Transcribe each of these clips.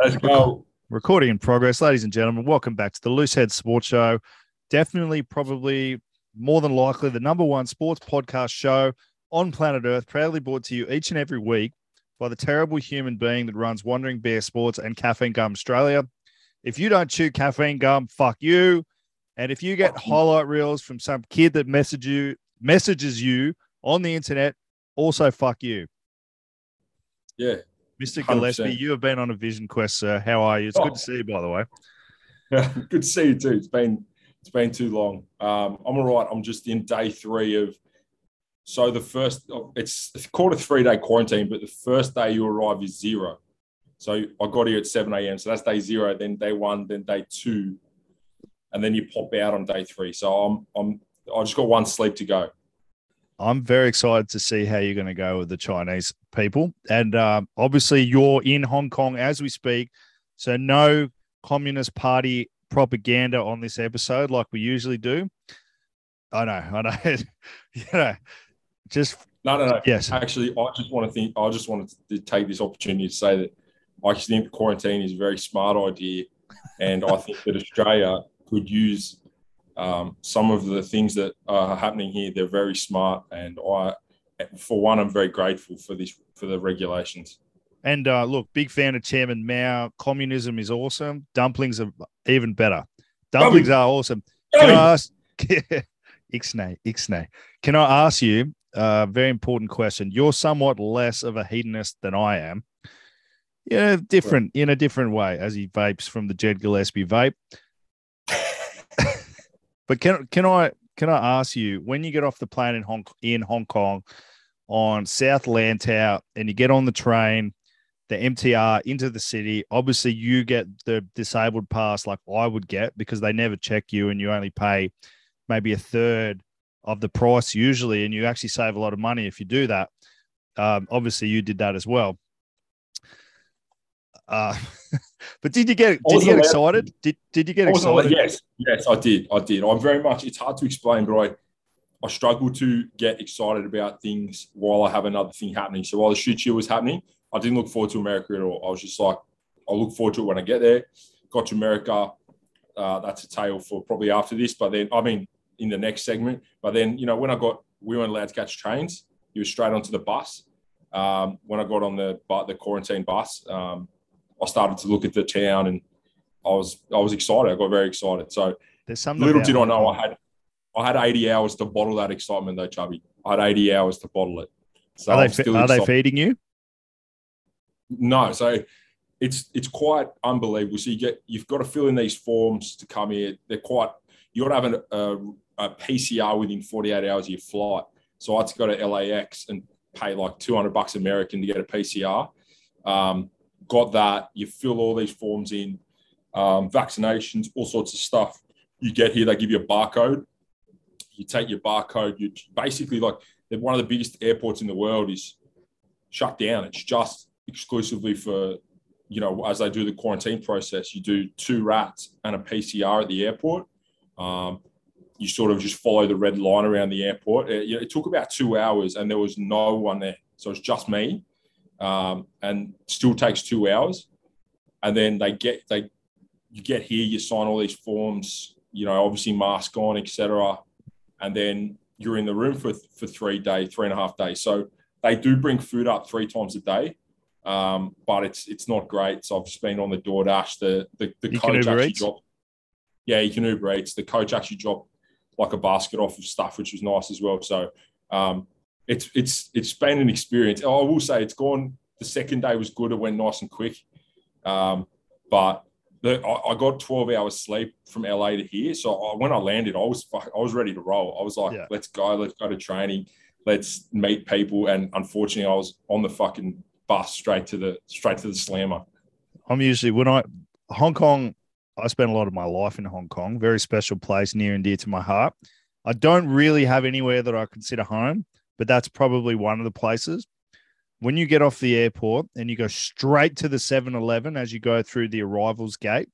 Let's go. Recording in progress, ladies and gentlemen. Welcome back to the Loosehead Sports Show. Definitely, probably more than likely, the number one sports podcast show on planet Earth, proudly brought to you each and every week by the terrible human being that runs Wandering Bear Sports and Caffeine Gum Australia. If you don't chew caffeine gum, fuck you. And if you get highlight reels from some kid that message you, messages you on the internet, also fuck you. Yeah. Mr. 100%. Gillespie, you have been on a vision quest, sir. How are you? It's good Oh. to see you, by the way. Good to see you too. It's been it's been too long. Um, I'm all right. I'm just in day three of. So the first, it's it's called a three day quarantine, but the first day you arrive is zero. So I got here at seven a.m. So that's day zero. Then day one, then day two, and then you pop out on day three. So I'm I'm I just got one sleep to go. I'm very excited to see how you're going to go with the Chinese people. And um, obviously, you're in Hong Kong as we speak. So, no Communist Party propaganda on this episode like we usually do. I know, I know. you know, just No, no, no. yes. Actually, I just want to think. I just wanted to take this opportunity to say that I think quarantine is a very smart idea, and I think that Australia could use um, some of the things that are happening here. They're very smart, and I, for one, I'm very grateful for this for the regulations. And uh, look, big fan of Chairman Mao. Communism is awesome. Dumplings are even better. Dumplings are awesome. Can I ask? Ixnay, Ixnay. Can I ask you a very important question? You're somewhat less of a hedonist than I am. Yeah, different in a different way as he vapes from the Jed Gillespie vape. But can can I can I ask you when you get off the plane in Hong in Hong Kong on South Lantau and you get on the train, the MTR into the city, obviously you get the disabled pass like I would get because they never check you and you only pay maybe a third of the price usually, and you actually save a lot of money if you do that. Um, obviously, you did that as well. Uh, but did you get did you get excited? Did did you get I excited? yes, yes, I did. I did. I'm very much. It's hard to explain, but I, I struggle to get excited about things while I have another thing happening. So while the shoot shoot was happening, I didn't look forward to America at all. I was just like, I'll look forward to it when I get there. Got to America. Uh, that's a tale for probably after this, but then I mean in the next segment. But then you know when I got, we weren't allowed to catch trains. You were straight onto the bus. Um, when I got on the the quarantine bus, um, I started to look at the town and I was I was excited. I got very excited. So There's something. little did I know I had I had 80 hours to bottle that excitement though, Chubby. I had 80 hours to bottle it. So Are they are they feeding you? No, so it's it's quite unbelievable. So you get you've got to fill in these forms to come here. They're quite you got to have an, a, a PCR within 48 hours of your flight. So I had to go to LAX and pay like 200 bucks American to get a PCR. Um, got that. You fill all these forms in, um, vaccinations, all sorts of stuff. You get here, they give you a barcode. You take your barcode. You basically like one of the biggest airports in the world is shut down. It's just exclusively for you know as they do the quarantine process. You do two rats and a PCR at the airport. Um, you sort of just follow the red line around the airport. It, it took about two hours, and there was no one there, so it's just me. Um, and still takes two hours, and then they get they you get here, you sign all these forms, you know, obviously mask on, etc. And then you're in the room for for three day, three and a half days. So they do bring food up three times a day, um, but it's it's not great. So I've just been on the DoorDash. The the, the You coach actually dropped. Yeah, you can Uber Eats. The coach actually dropped like a basket off of stuff, which was nice as well. So um, it's it's it's been an experience. I will say it's gone. The second day was good. It went nice and quick, um, but the, I, I got 12 hours sleep from LA to here. So I, when I landed, I was I was ready to roll. I was like, Yeah. let's go, let's go to training, let's meet people. And unfortunately, I was on the fucking bus straight to the straight to the slammer. I'm usually when I Hong Kong. I spent a lot of my life in Hong Kong. Very special place, near and dear to my heart. I don't really have anywhere that I consider home, but that's probably one of the places. When you get off the airport and you go straight to the 7 Eleven as you go through the arrivals gate,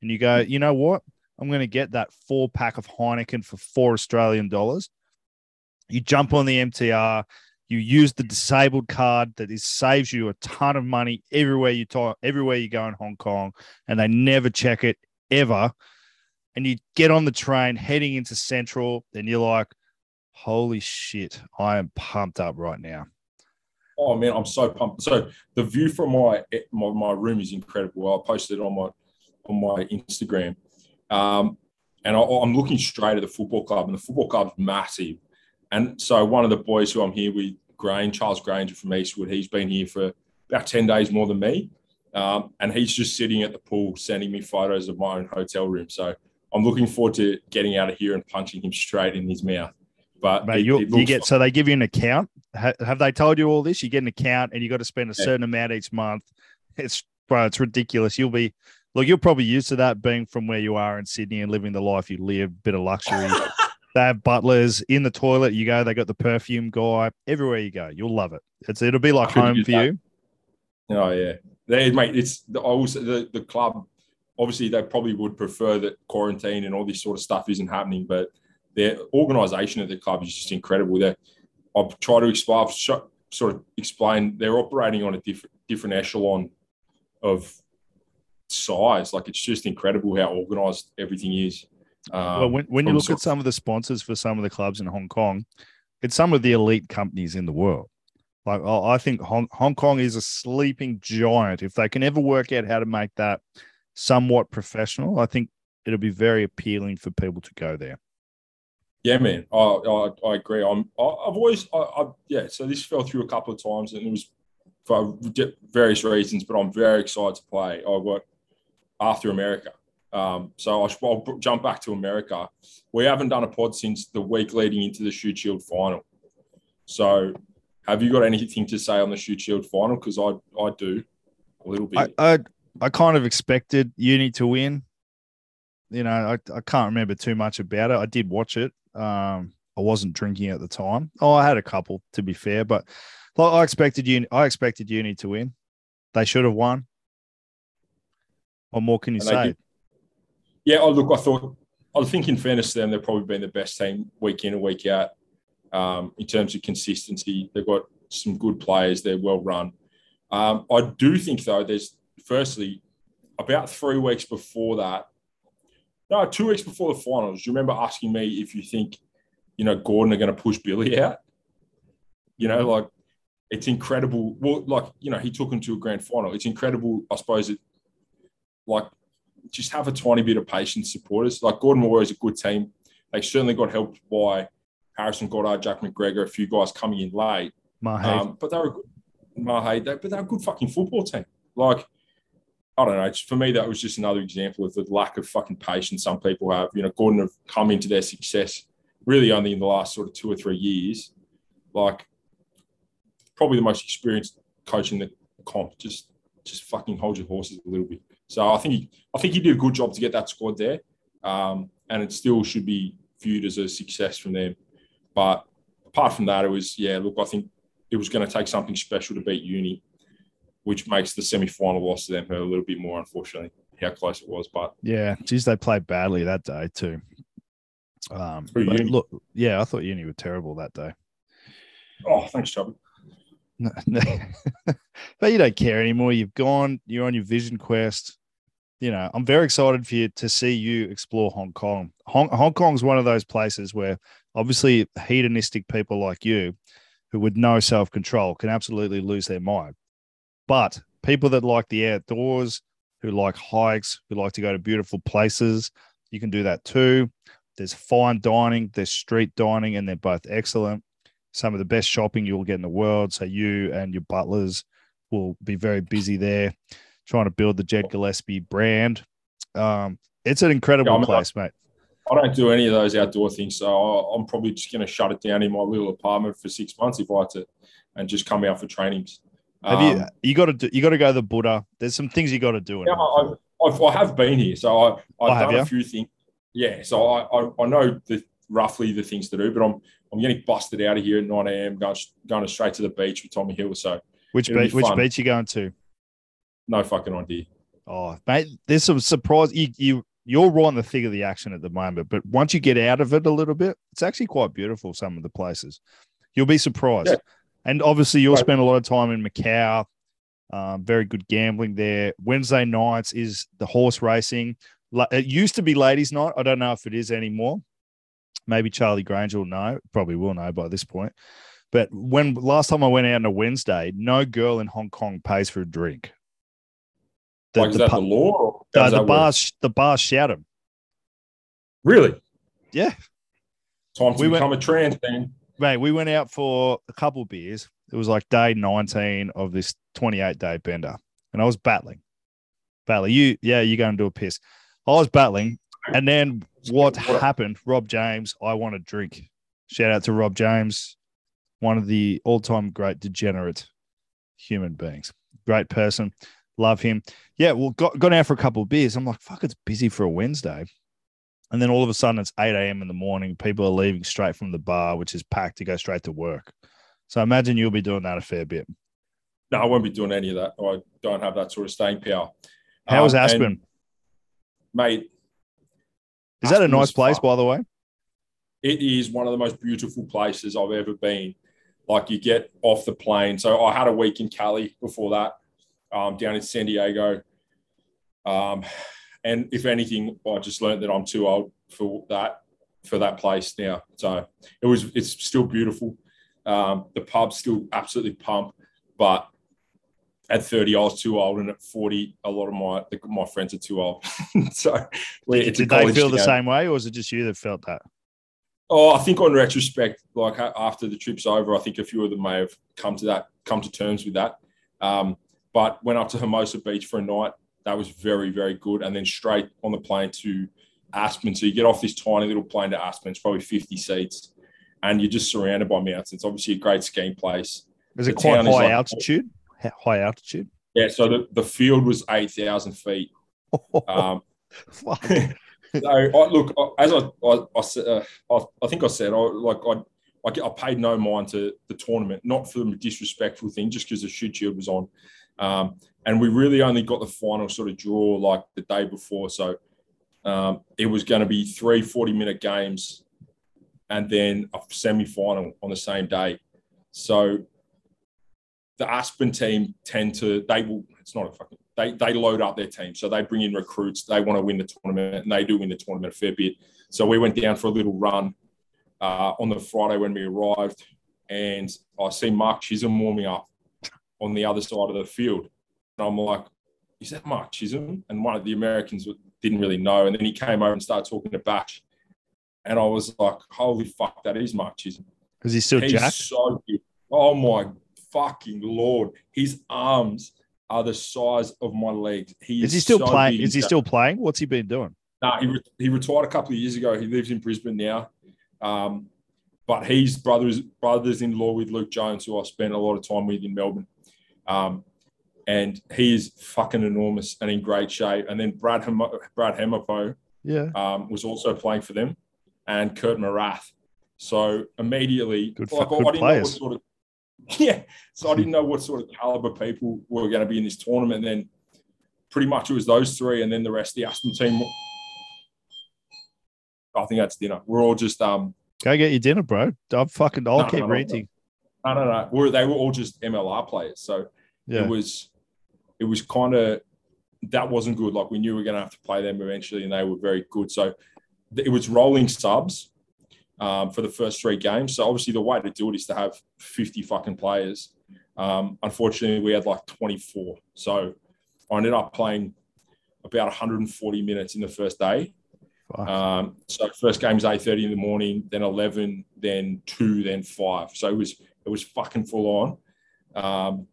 and you go, you know what? I'm going to get that four pack of Heineken for four Australian dollars. You jump on the MTR, You use the disabled card that is saves you a ton of money everywhere you talk, everywhere you go in Hong Kong, and they never check it ever. And you get on the train heading into Central, and you're like, "Holy shit! I am pumped up right now." Oh man, I'm so pumped. So the view from my my, my room is incredible. I posted it on my on my Instagram, um, and I, I'm looking straight at the football club, and the football club's massive. And so one of the boys who I'm here with, Grain, Charles Granger from Eastwood, he's been here for about 10 days more than me. Um, and he's just sitting at the pool sending me photos of my own hotel room. So I'm looking forward to getting out of here and punching him straight in his mouth. But Mate, it- you, it you get like- so they give you an account. Ha, have they told you all this? You get an account and you got to spend a Yeah. certain amount each month. It's bro, it's ridiculous. You'll be look, you're probably used to that being from where you are in Sydney and living the life you live, bit of luxury. they have butlers in the toilet. You go, they got the perfume guy everywhere you go. You'll love it. It's it'll be like home for that. you. Oh yeah, they, mate. It's I also the the club. Obviously, they probably would prefer that quarantine and all this sort of stuff isn't happening, but their organisation at the club is just incredible. They, I've tried to explain, I've sh- sort of explain they're operating on a different different echelon of size. Like it's just incredible how organised everything is. Um, well, when, when you look sort at some of the sponsors for some of the clubs in Hong Kong, it's some of the elite companies in the world. Like I I think Hong, Hong Kong is a sleeping giant. If they can ever work out how to make that somewhat professional, I think it'll be very appealing for people to go there. Yeah, man, I I, I agree. I'm I, I've always I, I yeah. So this fell through a couple of times, and it was for various reasons. But I'm very excited to play. I got after America, um, so I should, I'll jump back to America. We haven't done a pod since the week leading into the Shute Shield final. So, have you got anything to say on the Shute Shield final? Because I I do a little bit. I, I I kind of expected Uni to win. You know, I, I can't remember too much about it. I did watch it. Um, I wasn't drinking at the time. Oh, I had a couple to be fair, but like I expected Uni, I expected Uni to win. They should have won. What more can you And say? Yeah, oh, look, I thought, I think in fairness to them, they've probably been the best team week in and week out um, in terms of consistency. They've got some good players, they're well run. Um, I do think, though, there's firstly about three weeks before that, no, two weeks before the finals, do you remember asking me if you think, you know, Gordon are going to push Billy out? You know, like it's incredible. Well, like, you know, he took him to a grand final. It's incredible, I suppose, it, like just have a tiny bit of patience, supporters. Like Gordon Moore is a good team. They certainly got helped by Harrison Goddard, Jack McGregor, a few guys coming in late. Um, but they were Mahe, they, but they're a good fucking football team. Like, I don't know. For me, that was just another example of the lack of fucking patience some people have. You know, Gordon have come into their success really only in the last sort of two or three years. Like, probably the most experienced coach in the comp. Just, just fucking hold your horses a little bit. So I think he, I think he did a good job to get that squad there, um, and it still should be viewed as a success from them. But apart from that, it was yeah. Look, I think it was going to take something special to beat Uni, which makes the semi-final loss to them hurt a little bit more. Unfortunately, how close it was, but Yeah, geez, they played badly that day too. Um, look, yeah, I thought Uni were terrible that day. oh, thanks, Chubby. No, no. but you don't care anymore. You've gone. You're on your vision quest. You know, I'm very excited for you to see you explore Hong Kong. Hong, Hong Kong's one of those places where obviously hedonistic people like you, who with no self control, can absolutely lose their mind. But people that like the outdoors, who like hikes, who like to go to beautiful places, you can do that too. There's fine dining, there's street dining, and they're both excellent some of the best shopping you'll get in the world. So you and your butlers will be very busy there trying to build the Jed Gillespie brand. Um, it's an incredible Yeah, I mean, place, mate. I don't do any of those outdoor things, so I- I'm probably just going to shut it down in my little apartment for six months if I had to, and just come out for trainings. Have you Um, you got to do you got to go to the Buddha? There's some things you got to do. Yeah, I, I've, I have been here, so I, I've Oh, done you? a few things. Yeah, so I, I, I know the roughly the things to do, but I'm I'm getting busted out of here at 9 a.m. going going straight to the beach with Tommy Hill. So which be beach? Which beach you going to? no fucking idea. Oh, mate, there's some surprise. You you you're right in the thick of the action at the moment, but once you get out of it a little bit, it's actually quite beautiful. Some of the places, you'll be surprised. Yeah. And obviously, you'll Right. spend a lot of time in Macau. Um, very good gambling there. Wednesday nights is the horse racing. It used to be ladies' night. I don't know if it is anymore. Maybe Charlie Granger will know. Probably will know by this point. But when last time I went out on a Wednesday, no girl in Hong Kong pays for a drink. The, like, is the, the law? Or the, how the that work? bars, the bars shout 'em. Really? Yeah. Time to We went- become a trans man. Mate, we went out for a couple beers. It was like day 19 of this 28 day bender. And I was battling. Battling. You, yeah, you're going to do a piss. I was battling. And then what happened? Rob James, I want a drink. Shout out to Rob James, one of the all time great degenerate human beings. Great person. Love him. Yeah, well, got, got out for a couple of beers. I'm like, fuck, it's busy for a Wednesday. And then all of a sudden it's 8 a.m. in the morning. People are leaving straight from the bar, which is packed to go straight to work. So I imagine you'll be doing that a fair bit. No, I won't be doing any of that. I don't have that sort of staying power. How was Um, and, Aspen? mate? Is that a nice place, fun. by the way? It is one of the most beautiful places I've ever been. Like you get off the plane. So I had a week in Cali before that, um, down in San Diego. Um, and if anything, I just learned that I'm too old for that for that place now. So it was it's still beautiful. Um, the pub's still absolutely pump, but at 30, I was too old, and at 40, a lot of my my friends are too old. so a Did they feel the same way, or was it just you that felt that? Oh, I think on retrospect, like after the trip's over, I think a few of them may have come to that, come to terms with that. Um, but went up to Hermosa Beach for a night. That was very, very good. And then straight on the plane to Aspen. So you get off this tiny little plane to Aspen. It's probably 50 seats, and you're just surrounded by mountains. It's obviously a great skiing place. Is it The quite high like- altitude? High altitude? Yeah. So the, the field was 8,000 feet. Um, So I, look, as I I, I, uh, I, I think I said, I like I, I, I paid no mind to the tournament, not for the disrespectful thing, just because the Shute Shield was on, um, and we really only got the final sort of draw like the day before, so um, it was going to be three 40 minute games, and then a semi final on the same day, so the Aspen team tend to they will it's not a fucking they they load up their team. So they bring in recruits they want to win the tournament and they do win the tournament a fair bit. So we went down for a little run uh, on the Friday when we arrived and I see Mark Chisholm warming up on the other side of the field and I'm like is that Mark Chisholm and one of the Americans didn't really know and then he came over and started talking to Batch and I was like holy fuck that is Mark Chisholm Is he still He's jacked? so big. Oh my fucking lord! His arms are the size of my legs. He Is he still so playing? Is he still playing? What's he been doing? Nah, he, re- he retired a couple of years ago. He lives in Brisbane now. Um, but he's brothers brothers in law with Luke Jones, who I spent a lot of time with in Melbourne. Um, and he is fucking enormous and in great shape. And then Brad Hem- Brad Hemapo Yeah. um, was also playing for them, and Kurt Morath. So immediately, Good like, fu- I good didn't know players. what sort of yeah. So I didn't know what sort of caliber people were going to be in this tournament. And then pretty much it was those three, and then the rest of the Aspen team. I think that's dinner. We're all just um Go get your dinner, bro. I'm fucking. I'll No, keep no, no, ranting. no no no. We're, they were all just MLR players. So Yeah. it was it was kind of that wasn't good. Like we knew we were going to have to play them eventually, and they were very good. So it was rolling subs um, for the first three games. So obviously the way to do it is to have fifty fucking players. Um, unfortunately, we had like twenty four. So I ended up playing about 140 minutes in the first day. Um, so first game was 8:30 in the morning, then 11, then two, then five. So it was it was fucking full on. Um,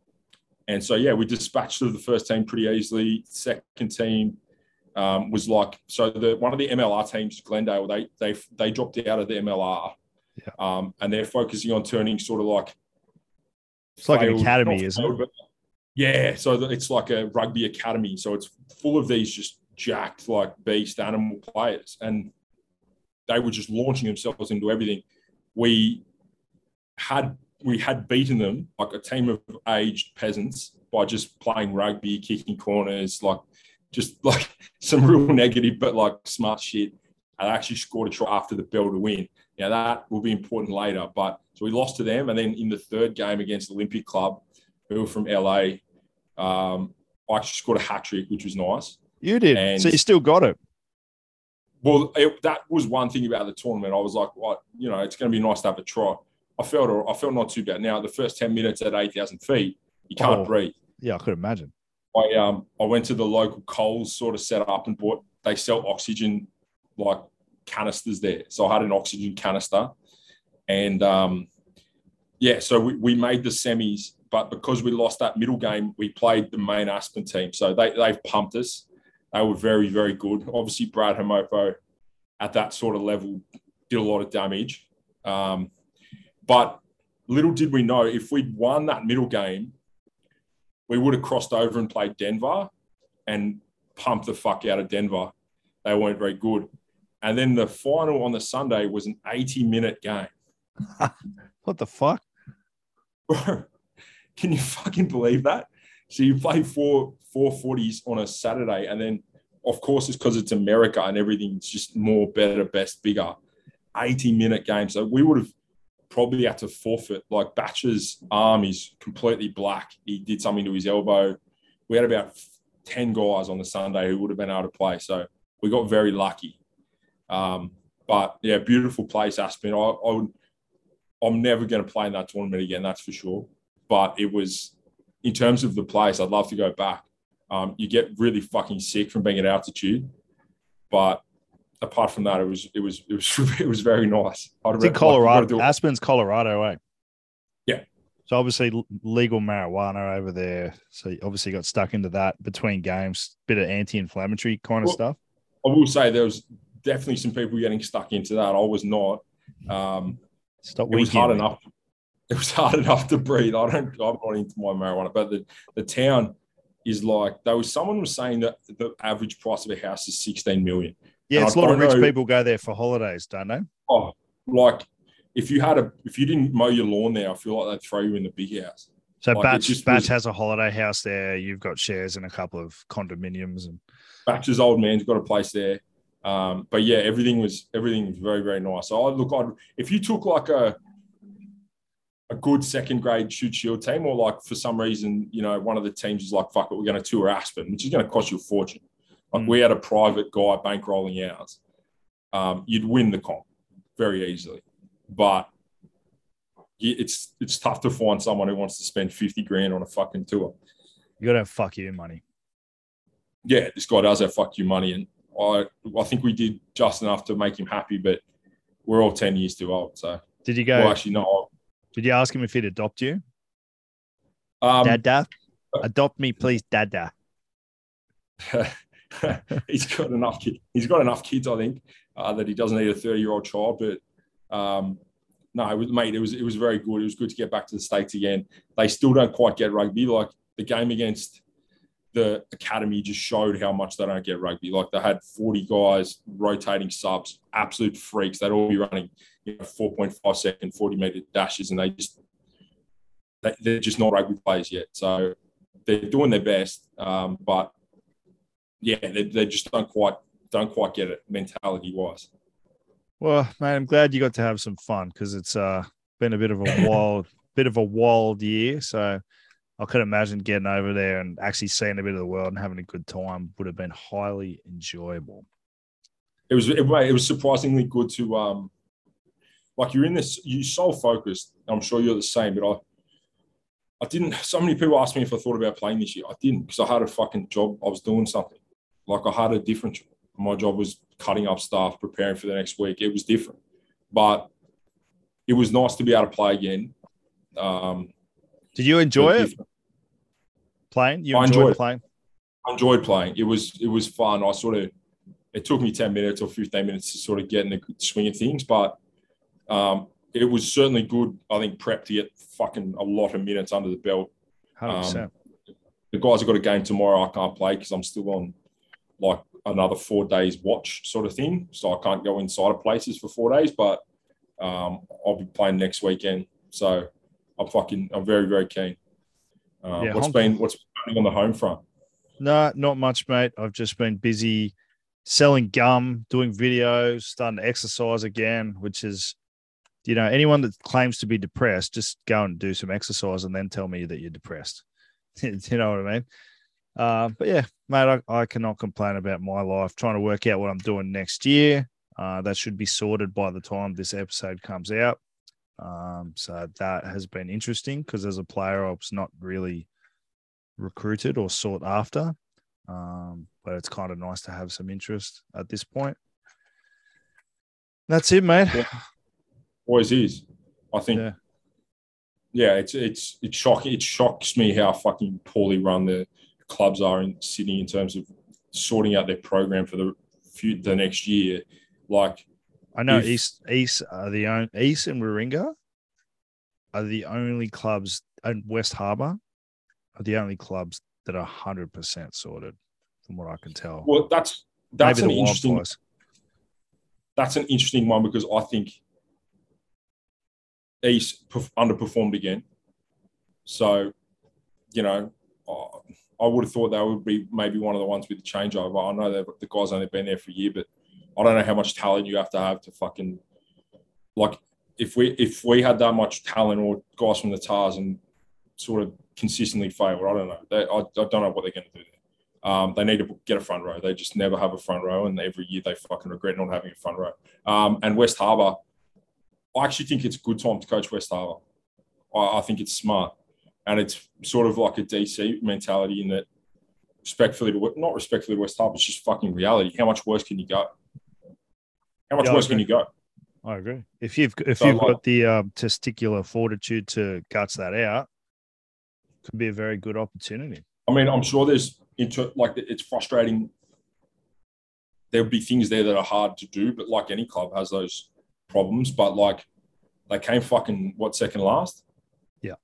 and so yeah, we dispatched of the first team pretty easily. Second team um, was like so the one of the MLR teams, Glendale, they they they dropped out of the MLR, Yeah. um, and they're focusing on turning sort of like It's like an academy, isn't it? Yeah, so it's like a rugby academy. So it's full of these just jacked like beast animal players, and they were just launching themselves into everything. We had we had beaten them like a team of aged peasants by just playing rugby, kicking corners, like just like some real negative but like smart shit. and actually scored a try after the bell to win. Now that will be important later, but so we lost to them, and then in the third game against Olympic Club, who were from LA, um, I actually scored a hat trick, which was nice. You did, And- so you still got it. Well, it, that was one thing about the tournament. I was like, "What? You know, it's going to be nice to have a try." I felt I felt not too bad. Now, the first ten minutes at eight thousand feet, you can't Oh. breathe. Yeah, I could imagine. I um I went to the local Coles sort of set up and bought. They sell oxygen like canisters there, so I had an oxygen canister, and um yeah, so we, we made the semis, but because we lost that middle game, we played the main Aspen team. So they they've pumped us. They were very very good. Obviously, Brad Homopo at that sort of level did a lot of damage, um, but little did we know if we'd won that middle game we would have crossed over and played Denver and pumped the fuck out of Denver. They weren't very good. And then the final on the Sunday was an 80 minute game. What the fuck? Bro, can you fucking believe that? So you play four four forties on a Saturday, and then of course it's because it's America and everything's just more better, best, bigger. 80 minute game. So we would have probably had to forfeit. Like Batcher's arm is completely black. He did something to his elbow. We had about 10 guys on the Sunday who would have been able to play. So we got very lucky. Um, but yeah, beautiful place, Aspen. I, I would, I'm never going to play in that tournament again, that's for sure. But it was, in terms of the place, I'd love to go back. Um, you get really fucking sick from being at altitude, but apart from that, it was it was it was it was very nice. I'd It's in Colorado. do. Aspen's Colorado, eh? Yeah. So obviously legal marijuana over there. So you obviously got stuck into that between games, bit of anti-inflammatory kind of Well, stuff. I will say there was definitely some people getting stuck into that. I was not. Um, Stop it was hard enough. It was hard enough to breathe. I don't. I'm not into my marijuana, but the the town is like. There was someone was saying that the average price of a house is 16 million. Yeah, and it's I a lot of rich know- people go there for holidays, don't they? Oh, like if you had a if you didn't mow your lawn there, I feel like they'd throw you in the big house. So Like, Batch, Batch was- has a holiday house there. You've got shares in a couple of condominiums, and Batch's old man's got a place there. Um, but yeah, everything was everything was very very nice. So I look, I'd, if you took like a a good second grade Shute Shield team, or like for some reason, you know, one of the teams is like, fuck it, we're going to tour Aspen, which is going to cost you a fortune. Like Mm. we had a private guy bankrolling ours. Um, you'd win the comp very easily, but it's it's tough to find someone who wants to spend fifty grand on a fucking tour. you got to have fuck you money. yeah, this guy does have fuck you money, and I I think we did just enough to make him happy, but we're all ten years too old. So, Did you go? well, actually, no. did you ask him if he'd adopt you? Um, Dada, adopt me, please, Dada. he's got enough. He's got enough kids, I think, uh, that he doesn't need a thirty-year-old child. But um, no, it was, mate, it was it was very good. It was good to get back to the states again. They still don't quite get rugby. Like the game against the academy just showed how much they don't get rugby. Like they had forty guys rotating subs, absolute freaks. They'd all be running, you know, four point five second, forty meter dashes, and they just they- they're just not rugby players yet. So they're doing their best, um, but yeah, they, they just don't quite don't quite get it mentality wise. Well, man, I'm glad you got to have some fun because it's uh been a bit of a wild, bit of a wild year. So I could imagine getting over there and actually seeing a bit of the world and having a good time would have been highly enjoyable. It was it, it was surprisingly good to um like you're in this you're so focused. I'm sure you're the same, but I I didn't. So many people asked me if I thought about playing this year. I didn't because I had a fucking job. I was doing something. Like I had a different. job. My job was cutting up stuff, preparing for the next week. It was different, but it was nice to be able to play again. Um, Did you enjoy it different. playing? You I enjoyed enjoyed playing? I enjoyed playing. It was it was fun. I sort of it took me ten minutes or fifteen minutes to sort of get in the swing of things, but um, it was certainly good. I think prep to get fucking a lot of minutes under the belt. 100%. The guys have got a game tomorrow. I can't play because I'm still on like another four days watch sort of thing, so I can't go inside of places for four days. But um, I'll be playing next weekend, so I'm fucking I'm very very keen. Uh, Yeah, what's Hong been what's been on the home front? No, not much, mate. I've just been busy selling gum, doing videos, starting to exercise again, which is, you know, anyone that claims to be depressed, just go and do some exercise and then tell me that you're depressed. you know what I mean? Uh, but yeah, mate, I, I, cannot complain about my life. Trying to work out what I'm doing next year. Uh, that should be sorted by the time this episode comes out. Um, so that has been interesting because as a player, I was not really recruited or sought after. Um, but it's kind of nice to have some interest at this point. That's it, mate. Yeah. Always is. I think. Yeah. yeah, it's it's it's shocking. It shocks me how fucking poorly run the clubs are in Sydney in terms of sorting out their program for the few, the next year. Like, I know if, East East are the only East and Warringah are the only clubs, and West Harbour are the only clubs that are hundred percent sorted, from what I can tell. Well, that's that's Maybe an interesting. That's an interesting one because I think East underperformed again. So, you know, I would have thought they would be maybe one of the ones with the changeover. I know the guy's only been there for a year, but I don't know how much talent you have to have to fucking like if we if we had that much talent or guys from the Tahs and sort of consistently failed, I don't know. They, I, I don't know what they're going to do there. Um, they need to get a front row. They just never have a front row, and every year they fucking regret not having a front row. Um, and West Harbour, I actually think it's a good time to coach West Harbour. I, I think it's smart, and it's sort of like a DC mentality in that respectfully to not respectfully to West Harbour, it's just fucking reality. How much worse can you go? How much yeah, worse can you go? I agree. If you've if so you've like, got the um, testicular fortitude to guts that out, could be a very good opportunity. I mean, I'm sure there's into like it's frustrating. There'll be things there that are hard to do, but like any club has those problems. But like they came fucking what second last? Yeah.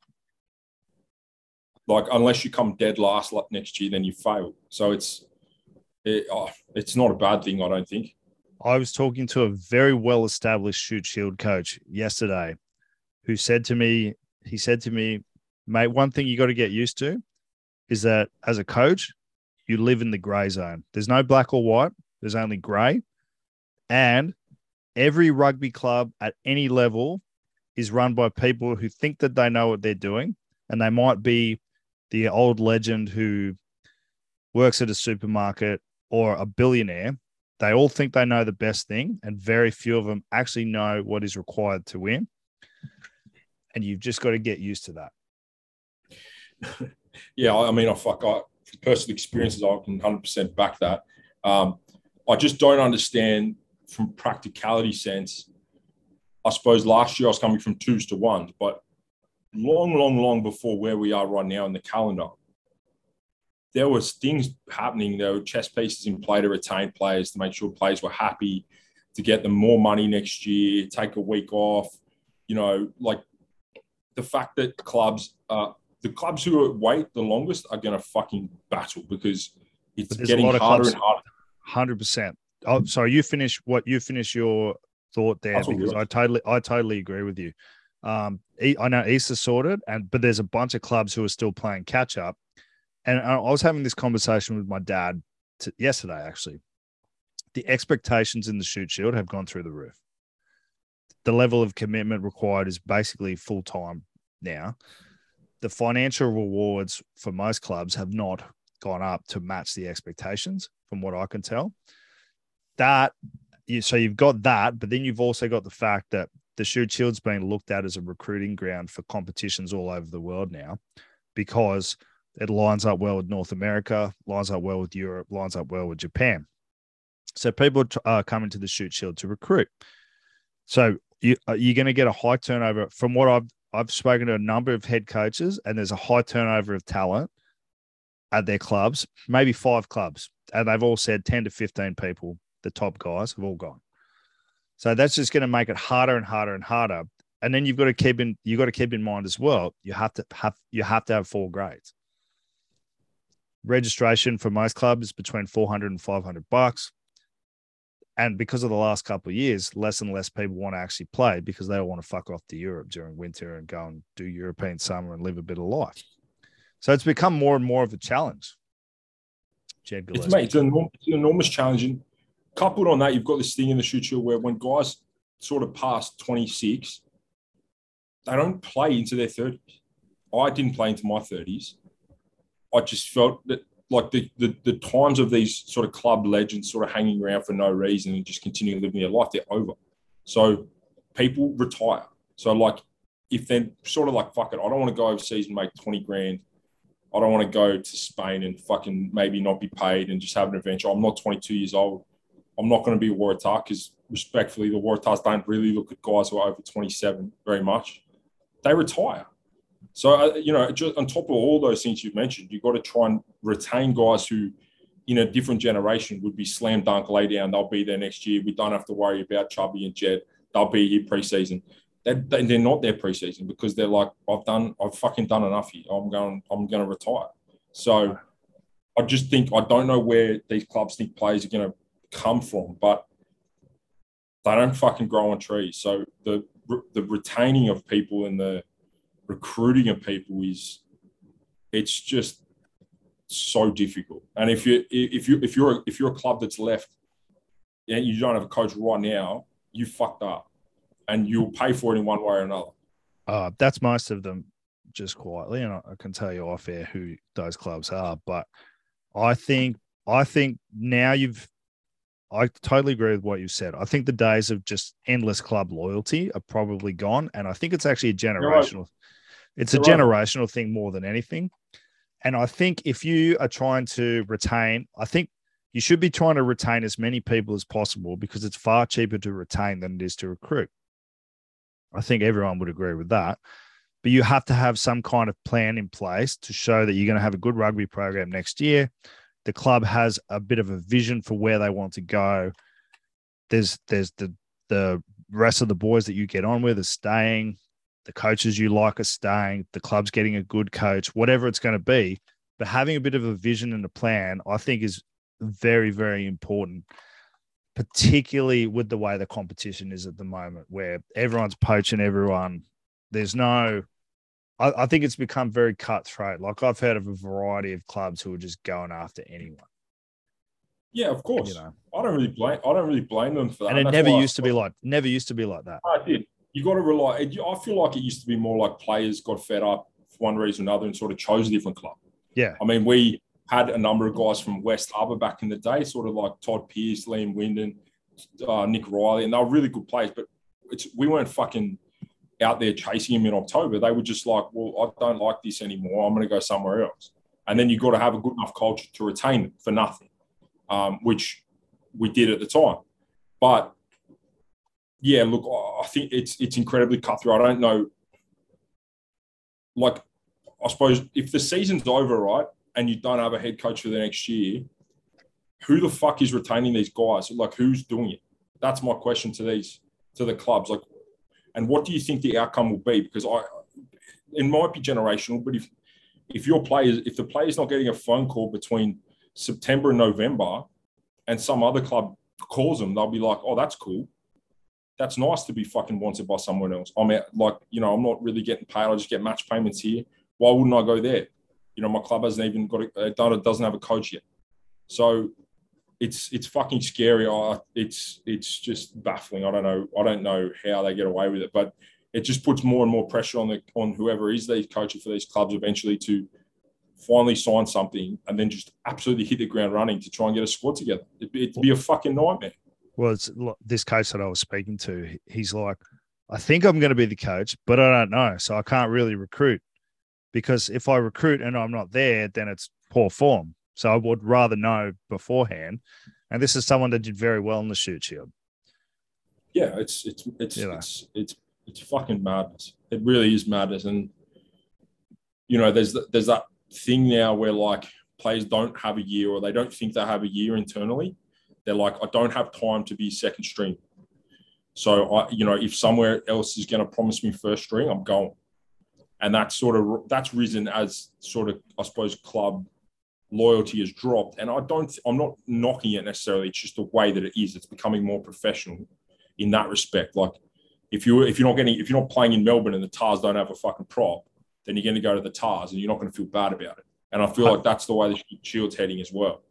Like unless you come dead last like next year, then you fail. So it's it, oh, it's not a bad thing, I don't think. I was talking to a very well established Shute Shield coach yesterday who said to me, he said to me, mate, one thing you got to get used to is that as a coach, you live in the gray zone. There's no black or white, there's only gray. And every rugby club at any level is run by people who think that they know what they're doing. And they might be the old legend who works at a supermarket or a billionaire they all think they know the best thing, and very few of them actually know what is required to win. And you've just got to get used to that. yeah, I mean, I fuck, I, personal experiences, I can 100% back that. Um, I just don't understand from practicality sense. I suppose last year I was coming from twos to ones, but long, long, long before where we are right now in the calendar, there was things happening. There were chess pieces in play to retain players to make sure players were happy, to get them more money next year, take a week off. You know, like the fact that clubs, uh, the clubs who wait the longest are going to fucking battle because it's getting harder and harder. Hundred percent. Oh, sorry. You finish what you finish your thought there That's because I totally, I totally agree with you. Um, I know East Easter sorted, and but there's a bunch of clubs who are still playing catch up and I was having this conversation with my dad to, yesterday, actually. The expectations in the Shute Shield have gone through the roof. The level of commitment required is basically full time now. The financial rewards for most clubs have not gone up to match the expectations, from what I can tell. That you, so you've got that, but then you've also got the fact that the Shute Shield's being looked at as a recruiting ground for competitions all over the world now, because it lines up well with North America, lines up well with Europe, lines up well with Japan. So people are coming to the Shute Shield to recruit. So you, uh, you're going to get a high turnover. From what I've I've spoken to a number of head coaches, and there's a high turnover of talent at their clubs, maybe five clubs, and they've all said 10 to 15 people, the top guys, have all gone. So that's just going to make it harder and harder and harder. And then you've got to keep in you've got to keep in mind as well, you have to have you have to have four grades. Registration for most clubs is between 400 and 500 bucks. And because of the last couple of years less and less people want to actually play because they don't want to fuck off to europe during winter and go and do european summer and live a bit of life. So it's become more and more of a challenge. Jed it's, mate, it's, an enormous, it's an enormous challenge and coupled on that, you've got this thing in the Shield where when guys sort of pass 26, they don't play into their 30s. I didn't play into my 30s. I just felt that like the, the the times of these sort of club legends sort of hanging around for no reason and just continuing living their life, they're over. So people retire. So like if they're sort of like fuck it, I don't want to go overseas and make 20 grand. I don't want to go to Spain and fucking maybe not be paid and just have an adventure. I'm not 22 years old. I'm not going to be a Waratah because respectfully, the Waratahs don't really look at guys who are over 27 very much. They retire. So, uh, you know, just on top of all those things you've mentioned, you've got to try and retain guys who, in a different generation, would be slam dunk, lay down. They'll be there next year. We don't have to worry about Chubby and Jed. They'll be here preseason. They're, they're not there preseason because they're like, I've done, I've fucking done enough here. I'm going, I'm going to retire. So, I just think I don't know where these clubs think players are going to come from, but they don't fucking grow on trees. So the the retaining of people and the recruiting of people is it's just so difficult. And if you if you if you're if you're a club that's left and you don't have a coach right now, you fucked up, and you'll pay for it in one way or another. Uh, that's most of them, just quietly, and I, I can tell you off air who those clubs are. But I think I think now you've I totally agree with what you said. I think the days of just endless club loyalty are probably gone, and I think it's actually a generational. Right. It's You're a generational right. thing more than anything. And I think if you are trying to retain, I think you should be trying to retain as many people as possible because it's far cheaper to retain than it is to recruit. I think everyone would agree with that. But you have to have some kind of plan in place to show that you're going to have a good rugby program next year the club has a bit of a vision for where they want to go. There's there's the the rest of the boys that you get on with are staying. The coaches you like are staying. The club's getting a good coach, whatever it's going to be. But having a bit of a vision and a plan, I think, is very, very important, particularly with the way the competition is at the moment, where everyone's poaching everyone. There's no I, I, think it's become very cutthroat. Like I've heard of a variety of clubs who are just going after anyone. Yeah, of course. You know, I don't really blame. I don't really blame them for that. And it never used to be like. Never used to be like that. I did. You got to rely. I feel like it used to be more like players got fed up for one reason or another and sort of chose a different club. Yeah. I mean, we had a number of guys from West Harbour back in the day, sort of like Todd Pierce, Liam Wyndon, uh, Nick Riley, and they were really good players. But it's we weren't fucking out there chasing him in October. They were just like, well, I don't like this anymore. I'm going to go somewhere else. And then you've got to have a good enough culture to retain them for nothing, um, which we did at the time. But yeah, look, I think it's it's incredibly cutthroat. I don't know. Like, I suppose if the season's over, right, and you don't have a head coach for the next year, who the fuck is retaining these guys? Like, who's doing it? That's my question to these to the clubs. Like, and what do you think the outcome will be? Because I, it might be generational, but if if your players, if the player's not getting a phone call between September and November, and some other club calls them, they'll be like, "Oh, that's cool. That's nice to be fucking wanted by someone else." I'm like, you know, I'm not really getting paid. I just get match payments here. Why wouldn't I go there? You know, my club hasn't even got a, it. doesn't have a coach yet. So it's it's fucking scary. It's it's just baffling. I don't know. I don't know how they get away with it, but it just puts more and more pressure on the on whoever is these coaches for these clubs eventually to finally sign something and then just absolutely hit the ground running to try and get a squad together. It'd be, it'd be a fucking nightmare. Well, this coach that I was speaking to. He's like, I think I'm going to be the coach, but I don't know, so I can't really recruit because if I recruit and I'm not there, then it's poor form. So I would rather know beforehand. And this is someone that did very well in the Shute Shield. Yeah, it's it's it's you know. it's it's it's fucking madness. It really is madness. And you know, there's there's that thing now where like players don't have a year or they don't think they have a year internally. They're like, I don't have time to be second string. So I, you know, if somewhere else is going to promise me first string, I'm going. And that's sort of that's risen as sort of I suppose club loyalty has dropped. And I don't, I'm not knocking it necessarily. It's just the way that it is. It's becoming more professional in that respect. Like if you if you're not getting if you're not playing in Melbourne and the Tahs don't have a fucking prop, then you're going to go to the Tahs and you're not going to feel bad about it. And I feel like that's the way the Shield's heading as well.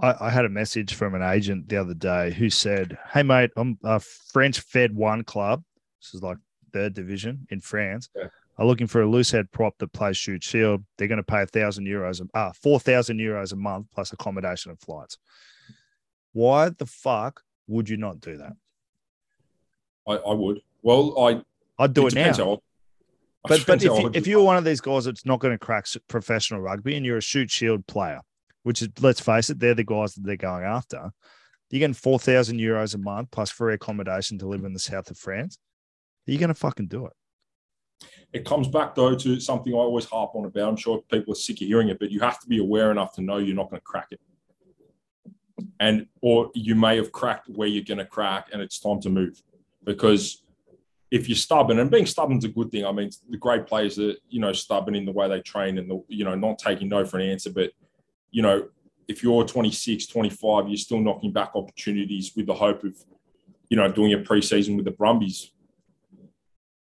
I, I had a message from an agent the other day who said, "Hey mate, I'm a French Fed One club. This is like third division in France. Yeah. Are looking for a loose head prop that plays Shute Shield. They're going to pay a thousand euros, ah, four thousand euros a month plus accommodation and flights. Why the fuck would you not do that? I, I would. Well, I I'd do it, now. how- But but if you, if you're one of these guys that's not going to crack professional rugby and you're a Shute Shield player, which is let's face it, they're the guys that they're going after. You're getting four thousand euros a month plus free accommodation to live in the south of France. Are you going to fucking do it? It comes back though to something I always harp on about. I'm sure people are sick of hearing it, but you have to be aware enough to know you're not going to crack it. And or you may have cracked where you're going to crack and it's time to move. Because if you're stubborn, and being stubborn's a good thing. I mean, the great players are, you know, stubborn in the way they train and the, you know, not taking no for an answer. But, you know, if you're 26, 25, you're still knocking back opportunities with the hope of, you know, doing a preseason with the Brumbies.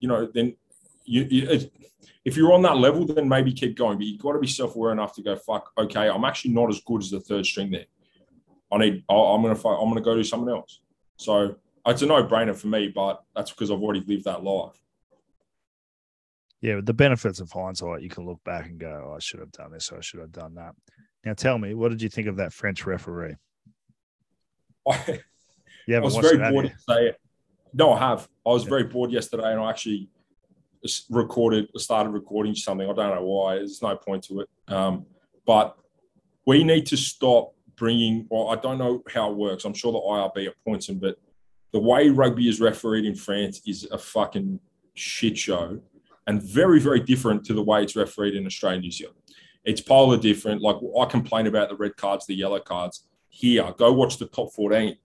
You know, then you, you it, if you're on that level, then maybe keep going. But you've got to be self-aware enough to go, fuck, okay, I'm actually not as good as the third string there. I need, I- I'm gonna, fi- I'm gonna go do something else. So it's a no-brainer for me, but that's because I've already lived that life. Yeah, with the benefits of hindsight, you can look back and go, oh, I should have done this, or I should have done that. Now tell me, what did you think of that French referee? I, I was very bored to it. No, I have. I was Yeah. very bored yesterday, and I actually recorded, started recording something. I don't know why. There's no point to it. Um, but we need to stop bringing. Well, I don't know how it works. I'm sure the IRB appoints them, but the way rugby is refereed in France is a fucking shit show, and very, very different to the way it's refereed in Australia New Zealand. It's polar different. Like I complain about the red cards, the yellow cards. Here, go watch the top 14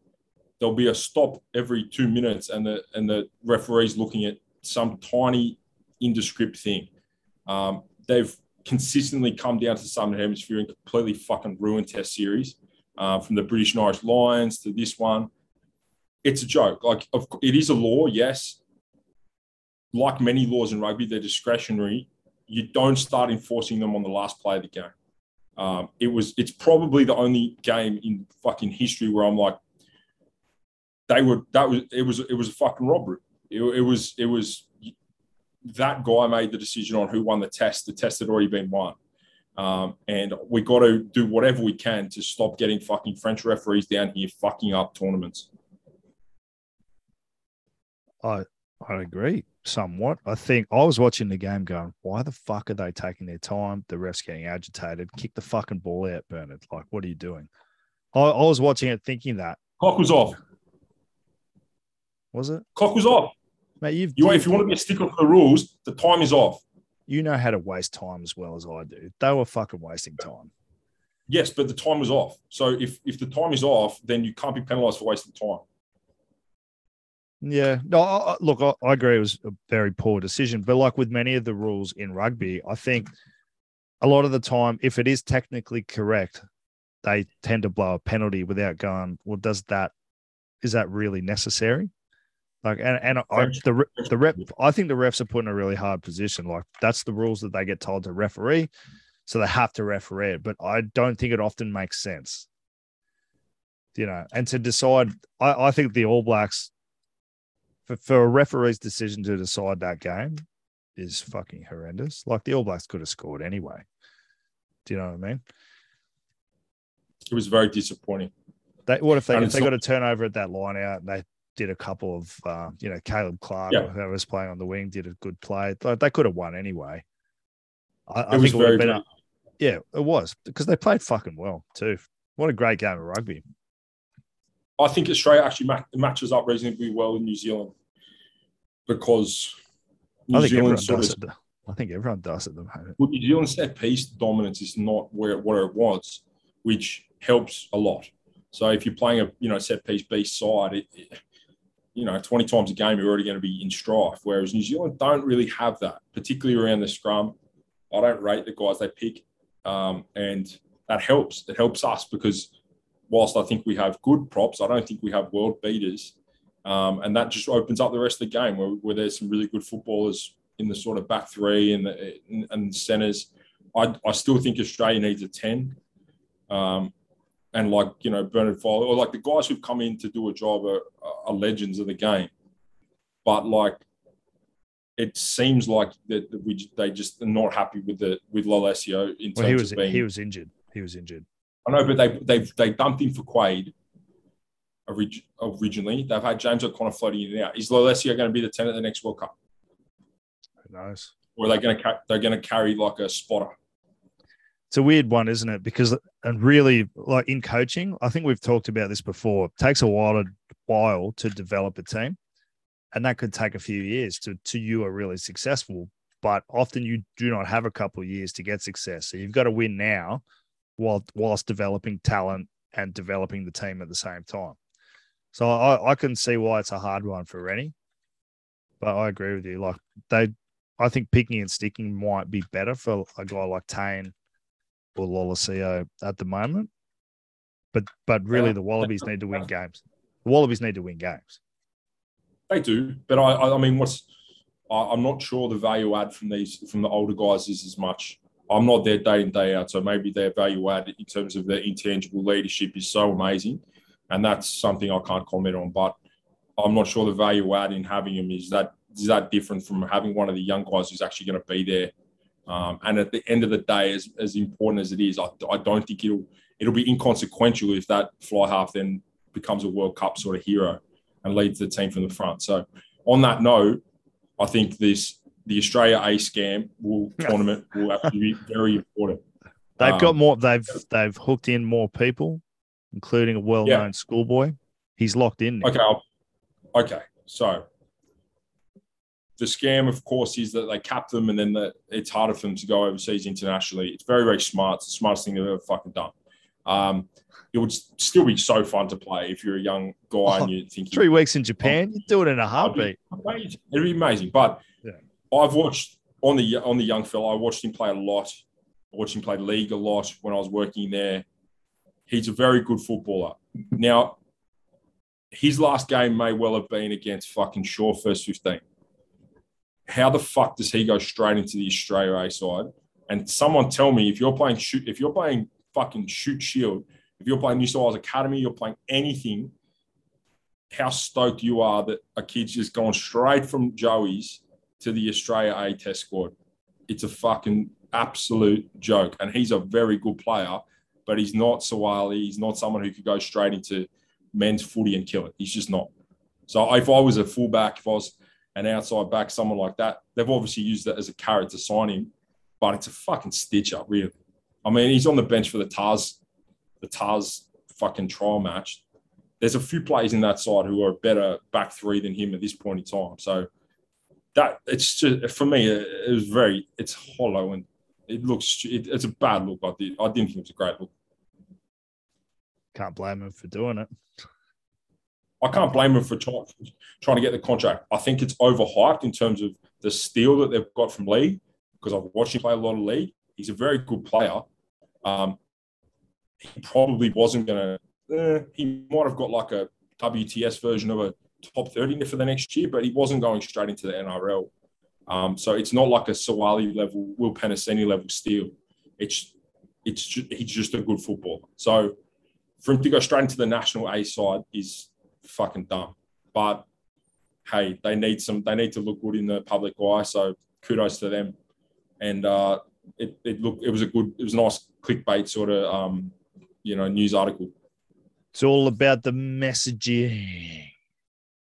there'll be a stop every two minutes and the and the referee's looking at some tiny indescript thing. Um, they've consistently come down to the Southern Hemisphere and completely fucking ruined Test series, uh, from the British and Irish Lions to this one. It's a joke. Like it is a law, yes. Like many laws in rugby, they're discretionary. You don't start enforcing them on the last play of the game. Um, it was. It's probably the only game in fucking history where I'm like, they were that was it was it was a fucking robbery. It, it was it was that guy made the decision on who won the test. The test had already been won. Um, and we got to do whatever we can to stop getting fucking French referees down here fucking up tournaments. I I agree somewhat. I think I was watching the game going, why the fuck are they taking their time? The refs getting agitated. Kick the fucking ball out, Bernard. Like, what are you doing? I, I was watching it thinking that. Clock was off. Was it? Clock was off. Mate, you've You if you want to be a stickler for the rules, the time is off. you know how to waste time as well as I do. They were fucking wasting time. Yes, but the time was off. So if if the time is off, then you can't be penalised for wasting time. Yeah, no, I, look, I, I agree. It was a very poor decision, but like with many of the rules in rugby, I think a lot of the time, if it is technically correct, they tend to blow a penalty without going. Well, does that is that really necessary? Like, and and I, the the rep, I think the refs are put in a really hard position. Like that's the rules that they get told to referee, so they have to referee it. But I don't think it often makes sense. You know, and to decide, I, I think the All Blacks for, for a referee's decision to decide that game is fucking horrendous. Like the All Blacks could have scored anyway. Do you know what I mean? It was very disappointing. They, what if they if they got a turnover at that line out and they did a couple of uh, you know Caleb Clarke Yeah. whoever was playing on the wing did a good play. Like, they could have won anyway. I, I was it very, a, yeah, it was because they played fucking well too. What a great game of rugby. I think Australia actually ma- matches up reasonably well in New Zealand because New I think everyone Zealand sort does of it. I think everyone does at the moment. well, New Zealand set piece dominance is not where where it was, which helps a lot. So if you're playing a you know set piece B side, it, it- you know 20 times a game you're already going to be in strife. Whereas New Zealand don't really have that, particularly around the scrum. I don't rate the guys they pick, um, and that helps. It helps us because whilst I think we have good props, I don't think we have world beaters, um, and that just opens up the rest of the game where, where there's some really good footballers in the sort of back three and the and centers. I, I still think Australia needs a ten. Um, and like you know Bernard Foley or like the guys who've come in to do a job are, are legends of the game. But like, it seems like that we they just are not happy with the with Lolesio in terms Well, he was of being. he was injured. He was injured. I know, but they they they dumped him for Quade. orig- Originally, they've had James O'Connor floating in and out. Is Lolesio going to be the ten at the next World Cup, Who knows? or are they going to they're going to carry like a spotter? It's a weird one, isn't it? Because and really, like in coaching, I think we've talked about this before. It takes a while to while to develop a team, and that could take a few years to to you are really successful. But often you do not have a couple of years to get success. So you've got to win now, while whilst developing talent and developing the team at the same time. So I, I can see why it's a hard one for Rennie. But I agree with you. Like they I think picking and sticking might be better for a guy like Tane or Lolesio at the moment. But but really Yeah. the Wallabies need to win games. The Wallabies need to win games. They do, but I, I mean, what's I, I'm not sure the value add from these from the older guys is as much. I'm not there day in day out, so maybe their value add in terms of their intangible leadership is so amazing, and that's something I can't comment on. But I'm not sure the value add in having him is that is that different from having one of the young guys who's actually going to be there. Um, and at the end of the day, as, as important as it is, I, I don't think it'll it'll be inconsequential if that fly half then becomes a World Cup sort of hero and leads the team from the front. So on that note, I think this the Australia A scam will tournament will actually be very important. They've got Um, more they've they've hooked in more people, including a well-known schoolboy. He's locked in. now. Okay, I'll, okay. So the scam, of course, is that they cap them, and then the, it's harder for them to go overseas internationally. It's very, very smart. It's the smartest thing they've ever fucking done. Um, it would still be so fun to play if you're a young guy Oh, and you think Three weeks in Japan, you do it in a heartbeat. Amazing. It'd be amazing. But Yeah. I've watched on the on the young fella. I watched him play a lot. I watched him play league a lot when I was working there. He's a very good footballer. Now, his last game may well have been against fucking Shore first fifteen. How the fuck does he go straight into the Australia A side? And someone tell me if you're playing Shute, if you're playing fucking Shute Shield, if you're playing New South Wales Academy, you're playing anything how stoked you are that a kid's just gone straight from Joey's to the Australia A test squad. It's a fucking absolute joke. And he's a very good player, but he's not Suaalii. He's not someone who could go straight into men's footy and kill it. He's just not. So if I was a fullback, if I was an outside back, someone like that, they've obviously used that as a carrot to sign him, but it's a fucking stitch up, really. I mean, he's on the bench for the Tahs, the Tahs fucking trial match there's a few players in that side who are better back three than him at this point in time. So that it's just for me, it, was very it's hollow and it looks it, it's a bad look. I did I didn't think it was a great look. Can't blame him for doing it. I can't blame him for trying trying to get the contract. I think it's overhyped in terms of the steal that they've got from league because I've watched him play a lot of league. He's a very good player. Um, he probably wasn't going to eh, he might have got like a WTS version of a top 30 for the next year, but he wasn't going straight into the NRL. Um, so it's not like a Suaalii level, Will Penisini level steal. It's it's ju- he's just a good footballer. So for him to go straight into the national A side is fucking dumb. But hey, they need some they need to look good in the public eye. So kudos to them. And uh, it it looked it was a good it was a nice clickbait sort of um, you know news article. It's all about the messaging.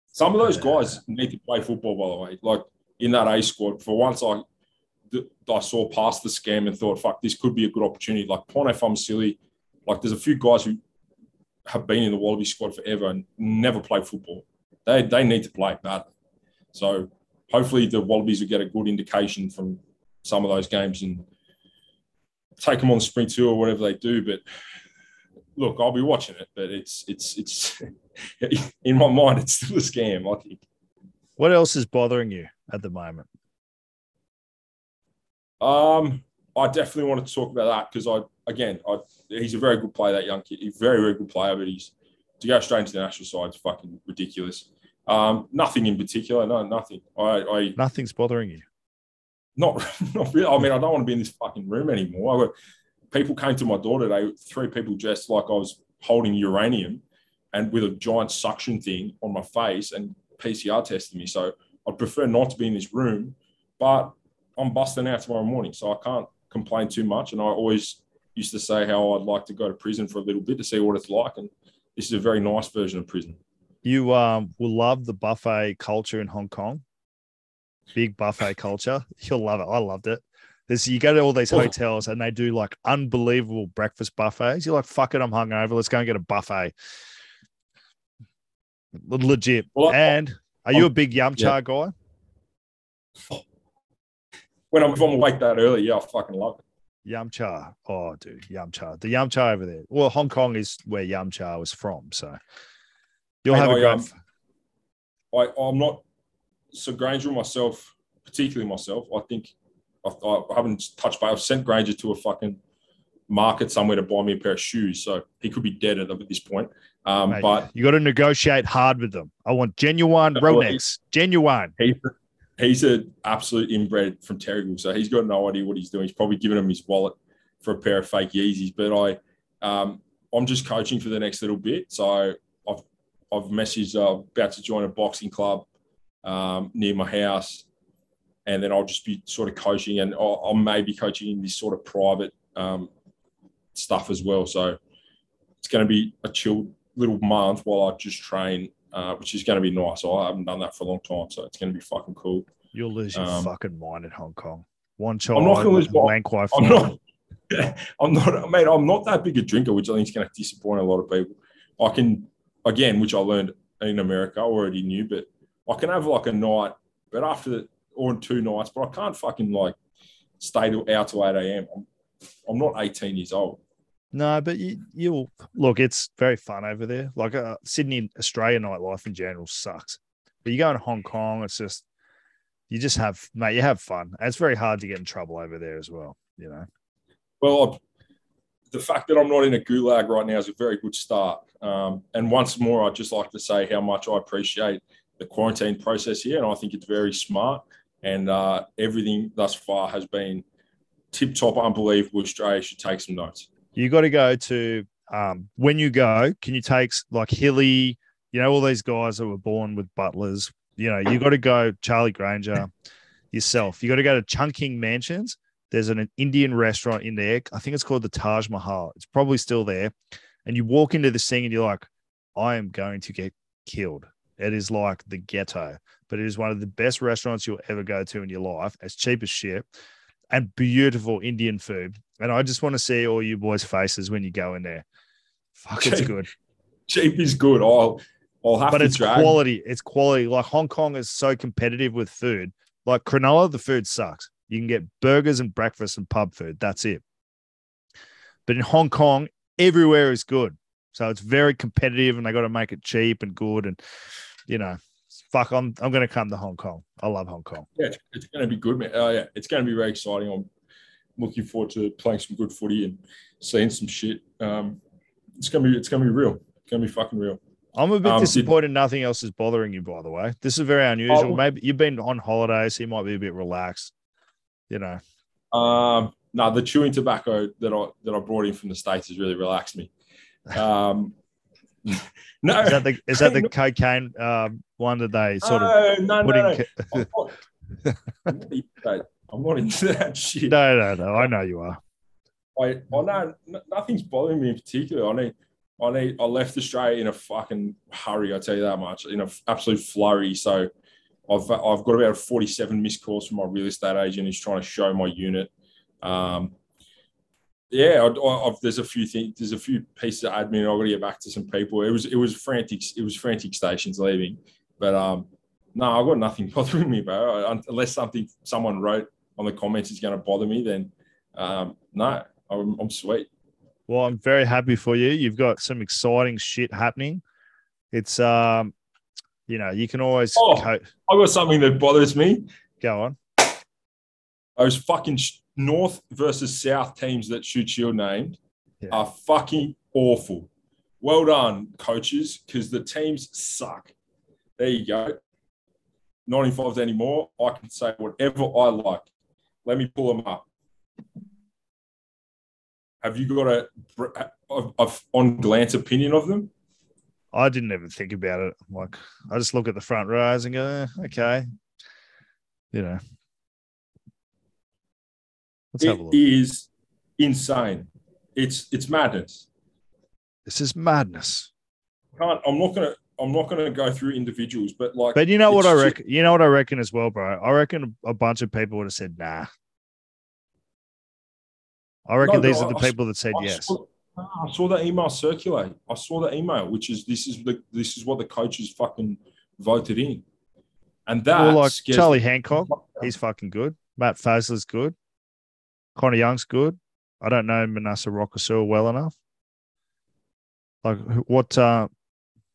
Some of those guys need to play football, by the way. Like in that A squad, for once I I saw past the scam and thought, fuck, this could be a good opportunity. Like Pone Silly, like there's a few guys who have been in the Wallaby squad forever and never played football. They they need to play badly. So hopefully the Wallabies will get a good indication from some of those games and take them on the sprint tour or whatever they do. But look, I'll be watching it, but it's it's it's in my mind, it's still a scam. I think. What else is bothering you at the moment? Um, I definitely want to talk about that because I again, I he's a very good player. That young kid, he's a very very good player, but he's to go straight into the national side is fucking ridiculous. Um, nothing in particular, no, nothing. I, I Nothing's bothering you. not not really. I mean, I don't want to be in this fucking room anymore. I got, people came to my door today. Three people dressed like I was holding uranium and with a giant suction thing on my face and PCR testing me. So I'd prefer not to be in this room, but I'm busting out tomorrow morning, so I can't complain too much. And I always used to say how I'd like to go to prison for a little bit to see what it's like, and this is a very nice version of prison. You um, will love the buffet culture in Hong Kong. Big buffet culture. You'll love it. I loved it. There's you go to all these hotels and they do like unbelievable breakfast buffets. You're like, fuck it, I'm hungover. Let's go and get a buffet. Legit. Well, and are you a big yum cha yeah. guy? When I'm, if I'm awake that early, yeah, I fucking love it. Yum cha. Oh, dude, yum cha. The yum cha over there. Well, Hong Kong is where Yamcha was from. So you'll have I, a great. Um, I, I'm not so Granger myself, particularly myself. I think I, I haven't touched But I've sent Granger to a fucking market somewhere to buy me a pair of shoes. So he could be dead at, at this point. Um, Mate, but you got to negotiate hard with them. I want genuine Rolex, genuine. He's, he's an absolute inbred from Terrigal, so he's got no idea what he's doing. He's probably given him his wallet for a pair of fake Yeezys. But I, um, I'm just coaching for the next little bit. So I've I've messaged uh, about to join a boxing club um, near my house, and then I'll just be sort of coaching, and I'll, I'll maybe coaching in this sort of private um, stuff as well. So it's going to be a chilled little month while I just train, uh, which is going to be nice. I haven't done that for a long time, so it's going to be fucking cool. You'll lose your um, fucking mind in Hong Kong. One child, I'm not going to lose my. I'm not. I'm not, mate. I'm not that big a drinker, which I think is going to disappoint a lot of people. I can, again, which I learned in America, I already knew, but I can have like a night, but after the, or two nights, but I can't fucking like stay out till 8 a.m. I'm, I'm not 18 years old. No, but you you'll look. It's very fun over there. Like uh, Sydney, Australia nightlife in general sucks. But you go in Hong Kong, it's just you just have mate. You have fun. It's very hard to get in trouble over there as well. You know. Well, the fact that I'm not in a gulag right now is a very good start. Um, and once more, I'd just like to say how much I appreciate the quarantine process here, and I think it's very smart. And uh, everything thus far has been tip top, unbelievable. Australia should take some notes you got to go to um, when you go. Can you take like Hilly? You know all these guys that were born with butlers. You know you got to go Charlie Granger yourself. You got to go to Chungking Mansions. There's an, an Indian restaurant in there. I think it's called the Taj Mahal. It's probably still there. And you walk into this thing and you're like, I am going to get killed. It is like the ghetto, but it is one of the best restaurants you'll ever go to in your life. It's cheap as shit and beautiful Indian food. And I just want to see all you boys' faces when you go in there. Fuck, cheap, it's good. Cheap is good. I'll, I'll have but it's drag. quality. It's quality. Like Hong Kong is so competitive with food. Like Cronulla, the food sucks. You can get burgers and breakfast and pub food. That's it. But in Hong Kong, everywhere is good. So it's very competitive and they got to make it cheap and good. And, you know, fuck, I'm I'm going to come to Hong Kong. I love Hong Kong. Yeah, it's, it's going to be good, man. Oh yeah, it's going to be very exciting. I'm looking forward to playing some good footy and seeing some shit. Um, it's gonna be it's gonna be real. It's gonna be fucking real. I'm a bit um, disappointed. Did, nothing else is bothering you, by the way. This is very unusual. Oh, Maybe you've been on holidays. so you might be a bit relaxed. You know. Um, no, the chewing tobacco that I that I brought in from the states has really relaxed me. Um, no, is that the, is that the cocaine um, one that they sort of no, no, no, no. I'm, not, I'm not into that shit. No, no, no. I know you are. I, I know nothing's bothering me in particular. I need, I need, I left Australia in a fucking hurry. I tell you that much, in an absolute flurry. So, I've I've got about 47 missed calls from my real estate agent who's trying to show my unit. Um, yeah, I, I, there's a few things. There's a few pieces of admin. I've got to get back to some people. It was it was frantic. It was frantic stations leaving, but um, no, I've got nothing bothering me, bro. Unless something someone wrote on the comments is going to bother me, then um, no, I'm, I'm sweet. Well, I'm very happy for you. You've got some exciting shit happening. It's um, you know, you can always. Oh, co- I got something that bothers me. Go on. Those fucking North versus South teams that Shute Shield named yeah. are fucking awful. Well done, coaches, because the teams suck. There you go. 95s anymore. I can say whatever I like. Let me pull them up. Have you got a, a, a on glance opinion of them? I didn't even think about it. Like I just look at the front rows and go, eh, okay, you know. Let's it have a look. is insane. It's it's madness. This is madness. Can't, I'm not gonna I'm not gonna go through individuals, but like But you know what I reckon you know what I reckon as well, bro. I reckon a bunch of people would have said nah. I reckon no, these are the people that said I yes. Saw, I saw that email circulate. I saw the email, which is this is the this is what the coaches fucking voted in, and that well, like Charlie Hancock, he's fucking good. Matt Faessler's good. Connor Young's good. I don't know Manasa Rokusu'a well enough. Like what? uh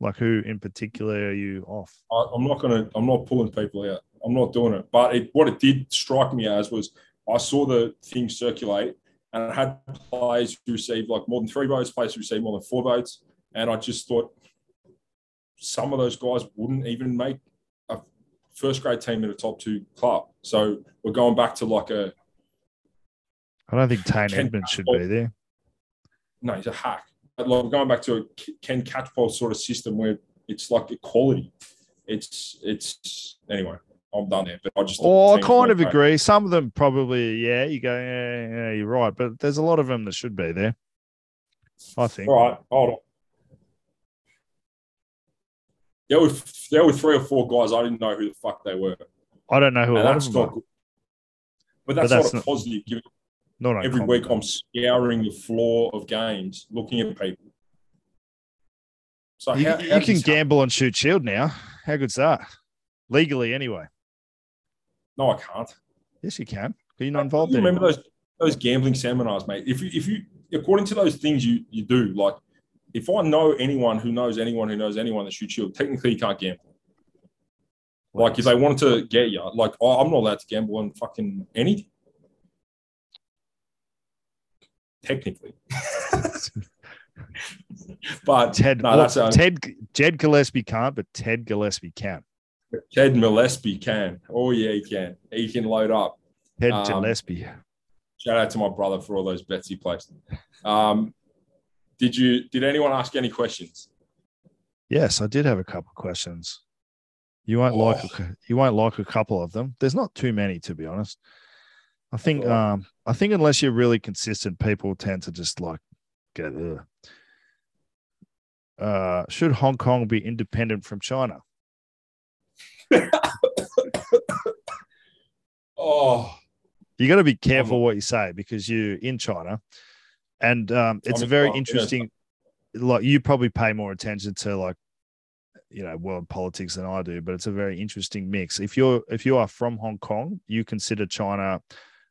Like who in particular are you off? I, I'm not gonna. I'm not pulling people out. I'm not doing it. But it, what it did strike me as was I saw the thing circulate and I had players who received like more than three votes, players who received more than four votes, and I just thought some of those guys wouldn't even make a first grade team in a top two club. So we're going back to like a. I don't think Tane Edmed should be there. No, he's a hack. Like going back to a Ken Catchpole sort of system where it's like equality. It's it's anyway. I'm done there. But I just oh, I kind of agree. Some of them probably, yeah. You go, yeah, yeah, you're right. But there's a lot of them that should be there. I think. All right, hold on. There were there were three or four guys I didn't know who the fuck they were. I don't know who. And that's not good. But that's, but that's not, not positive. Given not every week I'm scouring the floor of games, looking at people. So you, how, how you can gamble on Shute Shield now. How good's that? Legally, anyway. No, I can't. Yes, you can. Are you not involved? You remember those those gambling seminars, mate? If you if you according to those things you you do, like if I know anyone who knows anyone who knows anyone that shoots shield, technically you can't gamble. Like if they wanted to get you, like oh, I'm not allowed to gamble on fucking anything. Technically. but Ted, no, well, that's, Ted Jed Gillespie can't, but Ted Gillespie can. Ted Gillespie can. Oh yeah, he can. He can load up. Ted um, Gillespie. Shout out to my brother for all those bets he placed. Um, did you? Did anyone ask any questions? Yes, I did have a couple of questions. You won't oh. like a, you won't like a couple of them. There's not too many, to be honest. I think um, I think unless you're really consistent, people tend to just like get. Ugh. Uh, should Hong Kong be independent from China? oh, you got to be careful what you say because you're in China, and um, it's a very interesting. Like you probably pay more attention to like you know world politics than I do, but it's a very interesting mix. If you're if you are from Hong Kong, you consider China,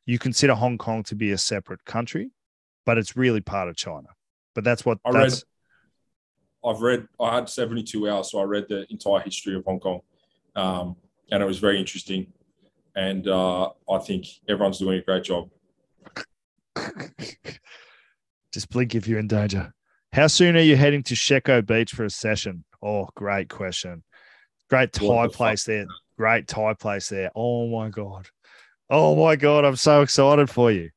you consider Hong Kong to be a separate country, but it's really part of China. But that's what I that's, read. I've read. I had seventy two hours, so I read the entire history of Hong Kong um, and it was very interesting. And uh, I think everyone's doing a great job. Just blink if you're in danger. How soon are you heading to Shek O Beach for a session? Oh, great question. Great Thai place there. Great Thai place there. Oh my god. Oh my god, I'm so excited for you.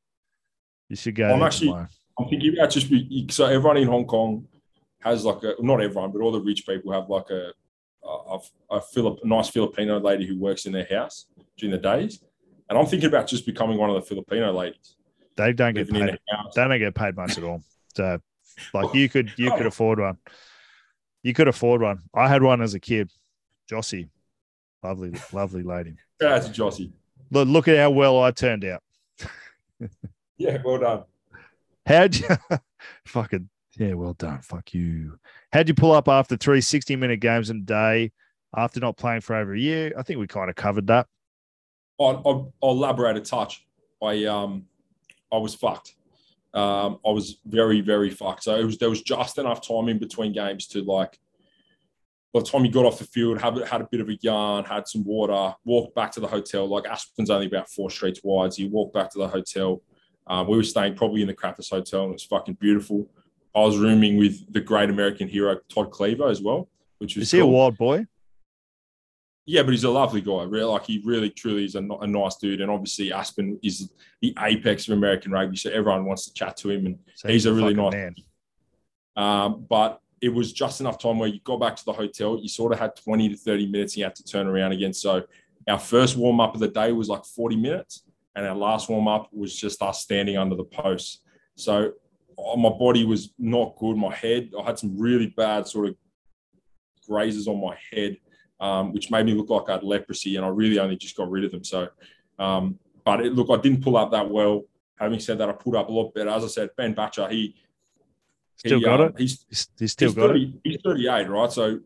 You should go. I'm actually. Tomorrow. I'm thinking about just be so everyone in Hong Kong has like a not everyone, but all the rich people have like a a, a, Filip, a nice Filipino lady who works in their house during the days, and I'm thinking about just becoming one of the Filipino ladies. They don't get paid. They don't get paid much at all. So, like you could you oh. could afford one. You could afford one. I had one as a kid. Jossie, lovely, lovely lady. That's Jossie. Look, look at how well I turned out. yeah, well done. How'd you fucking yeah, well done. Fuck you. How'd you pull up after three 60 minute games in a day after not playing for over a year? I think we kind of covered that. I'll, I'll, I'll elaborate a touch. I um I was fucked. Um, I was very very fucked. So it was there was just enough time in between games to like. By the time you got off the field, had, had a bit of a yarn, had some water, walked back to the hotel. Like Aspen's only about four streets wide, so you walked back to the hotel. Um, we were staying probably in the crappiest hotel, and it was fucking beautiful. I was rooming with the great American hero Todd Clever as well, which was is he a wild boy? Yeah, but he's a lovely guy. Really, like he really, truly is a, a nice dude. And obviously, Aspen is the apex of American rugby, so everyone wants to chat to him, and So he's a really nice man. Um, but it was just enough time where you got back to the hotel. You sort of had 20 to 30 minutes. And you had to turn around again. So our first warm up of the day was like 40 minutes, and our last warm up was just us standing under the post. So oh, my body was not good. My head, I had some really bad sort of grazes on my head, um, which made me look like I had leprosy, and I really only just got rid of them. So, um, but it, look, I didn't pull up that well. Having said that, I pulled up a lot better. As I said, Ben Batcher, he Still he, got um, it. He's He's, still he's got 30, it. He's 38, right? So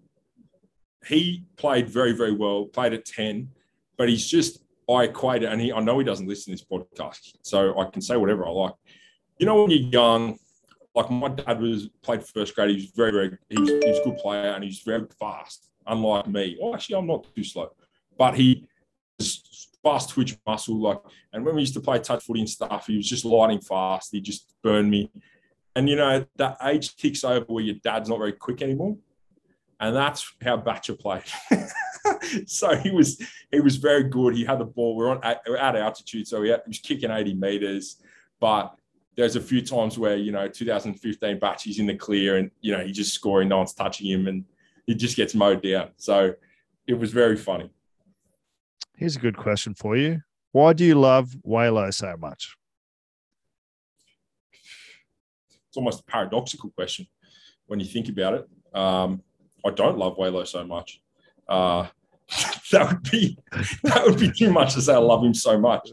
he played very, very well, played at 10, but he's just, I equate it, and he, I know he doesn't listen to this podcast, so I can say whatever I like. You know, when you're young, like my dad was played first grade, he was very, very, he was, he was a good player and he's very fast, unlike me. Oh, actually, I'm not too slow, but he was fast twitch muscle. Like, and when we used to play touch footy and stuff, he was just lighting fast. He just burned me. And you know, that age kicks over where your dad's not very quick anymore. And that's how Batcher played. so he was he was very good. He had the ball. We're on at, we're at altitude, so he, had, he was kicking 80 meters. But there's a few times where you know 2015 batch he's in the clear and you know he's just scoring, no one's touching him, and he just gets mowed down. So it was very funny. Here's a good question for you. Why do you love Waylo so much? It's almost a paradoxical question when you think about it. Um, I don't love Waylo so much. Uh, that would be that would be too much to say. I love him so much.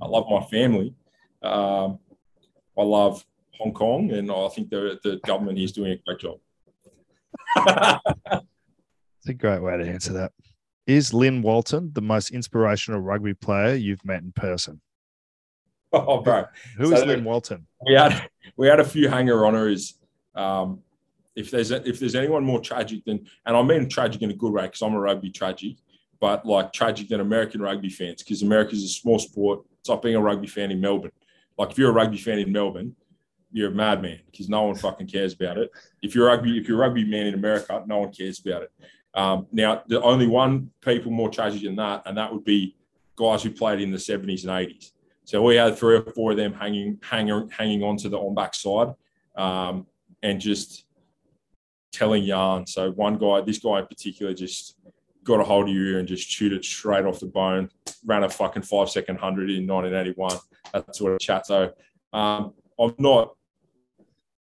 I love my family. Um, I love Hong Kong, and I think the the government is doing a great job. It's a great way to answer that. Is Lynn Walton the most inspirational rugby player you've met in person? oh, bro. Who is So- Lynn Walton? we had we had a few hanger honors. Um, if there's if there's anyone more tragic than, and I mean tragic in a good way because I'm a rugby tragic, but like tragic than American rugby fans because America's a small sport. It's like being a rugby fan in Melbourne. Like if you're a rugby fan in Melbourne, you're a madman because no one fucking cares about it. If you're a rugby, if you're a rugby man in America, no one cares about it. Um, now, the only one people more tragic than that, and that would be guys who played in the 70s and 80s. So we had three or four of them hanging, hanging, hanging onto the on back side, um, and just telling yarn. So one guy, this guy in particular, just got a hold of you and just chewed it straight off the bone. Ran a fucking five second hundred in 1981. That sort of chat. So um, I'm not,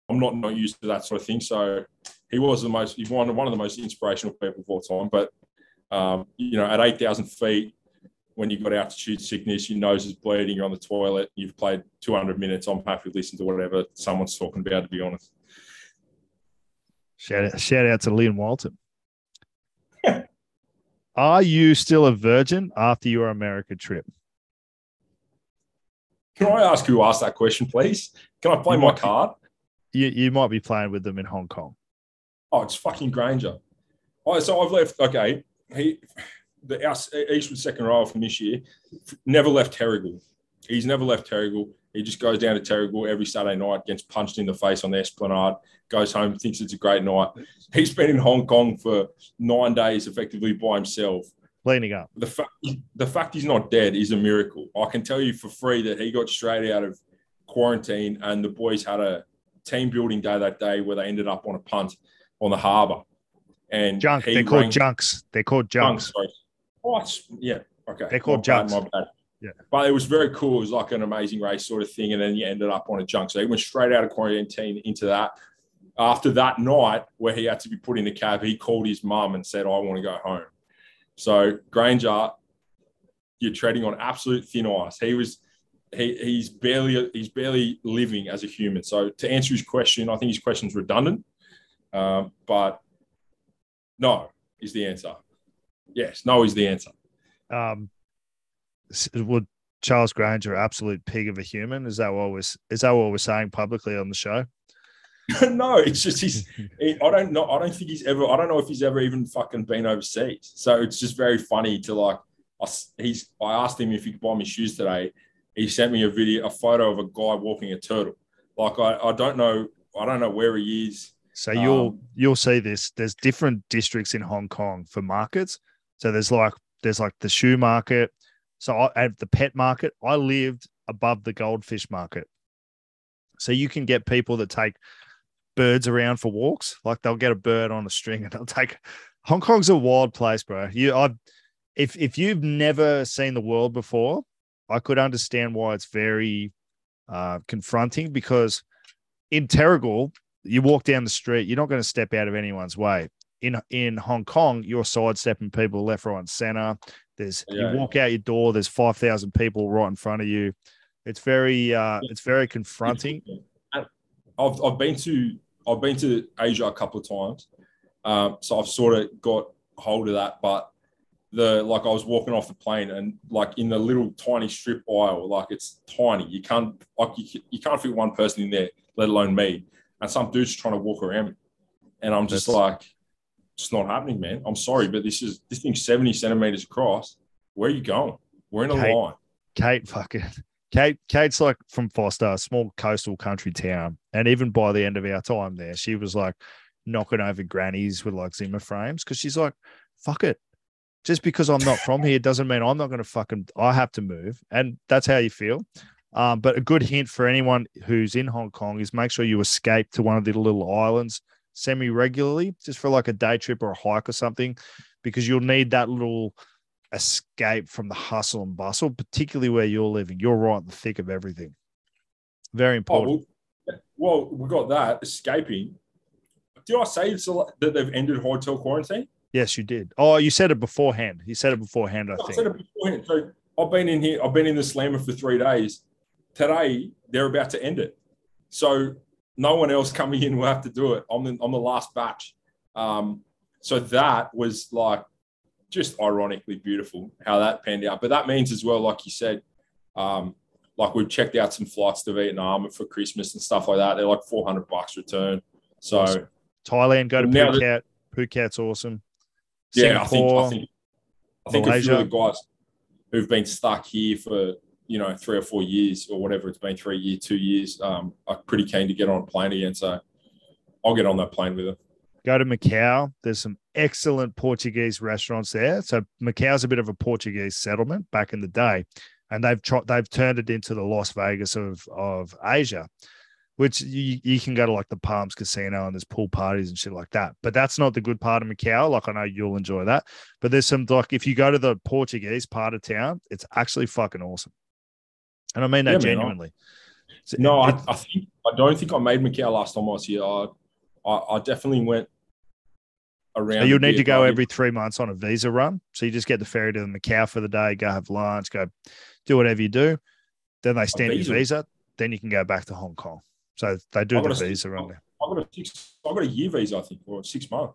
I'm not not used to that sort of thing. So he was the most, he's one one of the most inspirational people of all time. But um, you know, at 8,000 feet, when you've got altitude sickness, your nose is bleeding, you're on the toilet, you've played 200 minutes. I'm happy to listen to whatever someone's talking about, to be honest. Shout out, shout out to Lynn Walton. Are you still a virgin after your America trip? Can I ask who asked that question, please? Can I play You my be- card? You, you might be playing with them in Hong Kong. Oh, it's fucking Granger. Oh, so I've left. Okay, he, the our Eastwood second row from this year, never left Terrigal. He's never left Terrigal. He just goes down to Terrigal every Saturday night, gets punched in the face on the Esplanade, goes home, thinks it's a great night. He's been in Hong Kong for nine days, effectively by himself. Cleaning up. The fact, the fact he's not dead is a miracle. I can tell you for free that he got straight out of quarantine, and the boys had a team building day that day where they ended up on a punt on the harbour. And Junk. They're called junks. They're called junks. Sorry. Oh, it's- yeah. Okay. They're called junks. My bad. Yeah. But it was very cool. It was like an amazing race sort of thing. And then you ended up on a junk. So he went straight out of quarantine into that. After that night where he had to be put in the cab, he called his mum and said, I want to go home. So Granger, you're treading on absolute thin ice. He was he, he's barely he's barely living as a human. So to answer his question, I think his question's redundant. Um, but no is the answer. Yes, no is the answer. Um, would Charles Granger absolute pig of a human? Is that what was is that what we're saying publicly on the show? no, it's just he's. he- I don't know. I don't think he's ever. I don't know if he's ever even fucking been overseas. So it's just very funny to like. I, he's. I asked him if he could buy me shoes today. He sent me a video, a photo of a guy walking a turtle. Like I, I don't know. I don't know where he is. So you'll Um, you'll see this. There's different districts in Hong Kong for markets. So there's like there's like the shoe market. So I, at the pet market, I lived above the goldfish market. So you can get people that take birds around for walks. Like they'll get a bird on a string and they'll take. Hong Kong's a wild place, bro. You, I, if if you've never seen the world before, I could understand why it's very uh, confronting because in Terrigal, you walk down the street, you're not going to step out of anyone's way. In in Hong Kong, you're sidestepping people left, right, and center. There's yeah. you walk out your door, there's five thousand people right in front of you. It's very uh, it's very confronting. I've I've been to I've been to Asia a couple of times, um, so I've sort of got hold of that. But the like I was walking off the plane and like in the little tiny strip aisle, like it's tiny. You can't like you, you can't fit one person in there, let alone me. And some dude's trying to walk around me, and I'm just That's... like, it's not happening, man. I'm sorry, but this is this thing's 70 centimeters across. Where are you going? We're in a Kate, line. Kate, fucking Kate. Kate's like from Foster, a small coastal country town, and even by the end of our time there, she was like knocking over grannies with like Zimmer frames because she's like, fuck it just because I'm not from here doesn't mean I'm not going to fucking, I have to move. And that's how you feel. Um, but a good hint for anyone who's in Hong Kong is make sure you escape to one of the little islands semi regularly, just for like a day trip or a hike or something, because you'll need that little escape from the hustle and bustle, particularly where you're living. You're right in the thick of everything. Very oh, important. Oh, well, we got that escaping. Did I say that they've ended hotel quarantine? Yes, you did. Oh, you said it beforehand. You said it beforehand, I, I think. said it beforehand. So I've been in here, I've been in the slammer for three days. Today, they're about to end it. So no one else coming in will have to do it. I'm the, I'm the last batch. Um, so that was like just ironically beautiful how that panned out. But that means as well, like you said, um, like we've checked out some flights to Vietnam for Christmas and stuff like that. They're like 400 bucks return. So awesome. Thailand, go to Phuket. Phuket's awesome. Yeah, I think I think I think Malaysia. a few of the guys who've been stuck here for you know three or four years or whatever it's been three year two years, um, are pretty keen to get on a plane again. So I'll get on that plane with them. Go to Macau. There's some excellent Portuguese restaurants there. So Macau's a bit of a Portuguese settlement back in the day, and they've tried they've turned it into the Las Vegas of of Asia which you, you can go to like the Palms Casino and there's pool parties and shit like that. But that's not the good part of Macau. Like I know you'll enjoy that. But there's some like if you go to the Portuguese part of town, it's actually fucking awesome. And I mean that yeah, genuinely. Man, no, I, I, think I don't think I made Macau last time I was here. I, I, I definitely went around. So you'll need to go every three months on a visa run. So you just get the ferry to the Macau for the day, go have lunch, go do whatever you do. Then they stand your visa. Then you can go back to Hong Kong. So they do the visa around there. I got a six, I got a year visa, I think, or six months.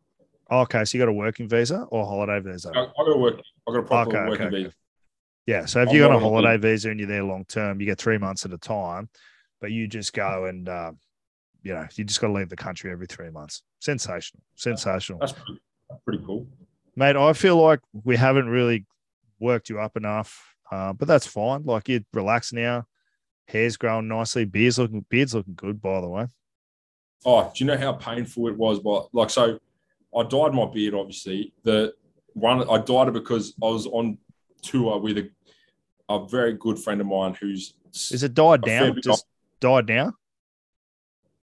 Oh, okay, so you got a working visa or holiday visa? I, I got a work. I got a proper okay, working okay, visa. Yeah, so if you got a holiday visa and you're there long term, you get three months at a time, but you just go and uh, you know you just got to leave the country every three months. Sensational, sensational. That's pretty, pretty cool, mate. I feel like we haven't really worked you up enough, uh, but that's fine. Like you relax now hair's growing nicely. Beard's looking beard's looking good, by the way. Oh, do you know how painful it was? But like, so I dyed my beard. Obviously, the one I dyed it because I was on tour with a, a very good friend of mine who's is it died down? Just dyed down?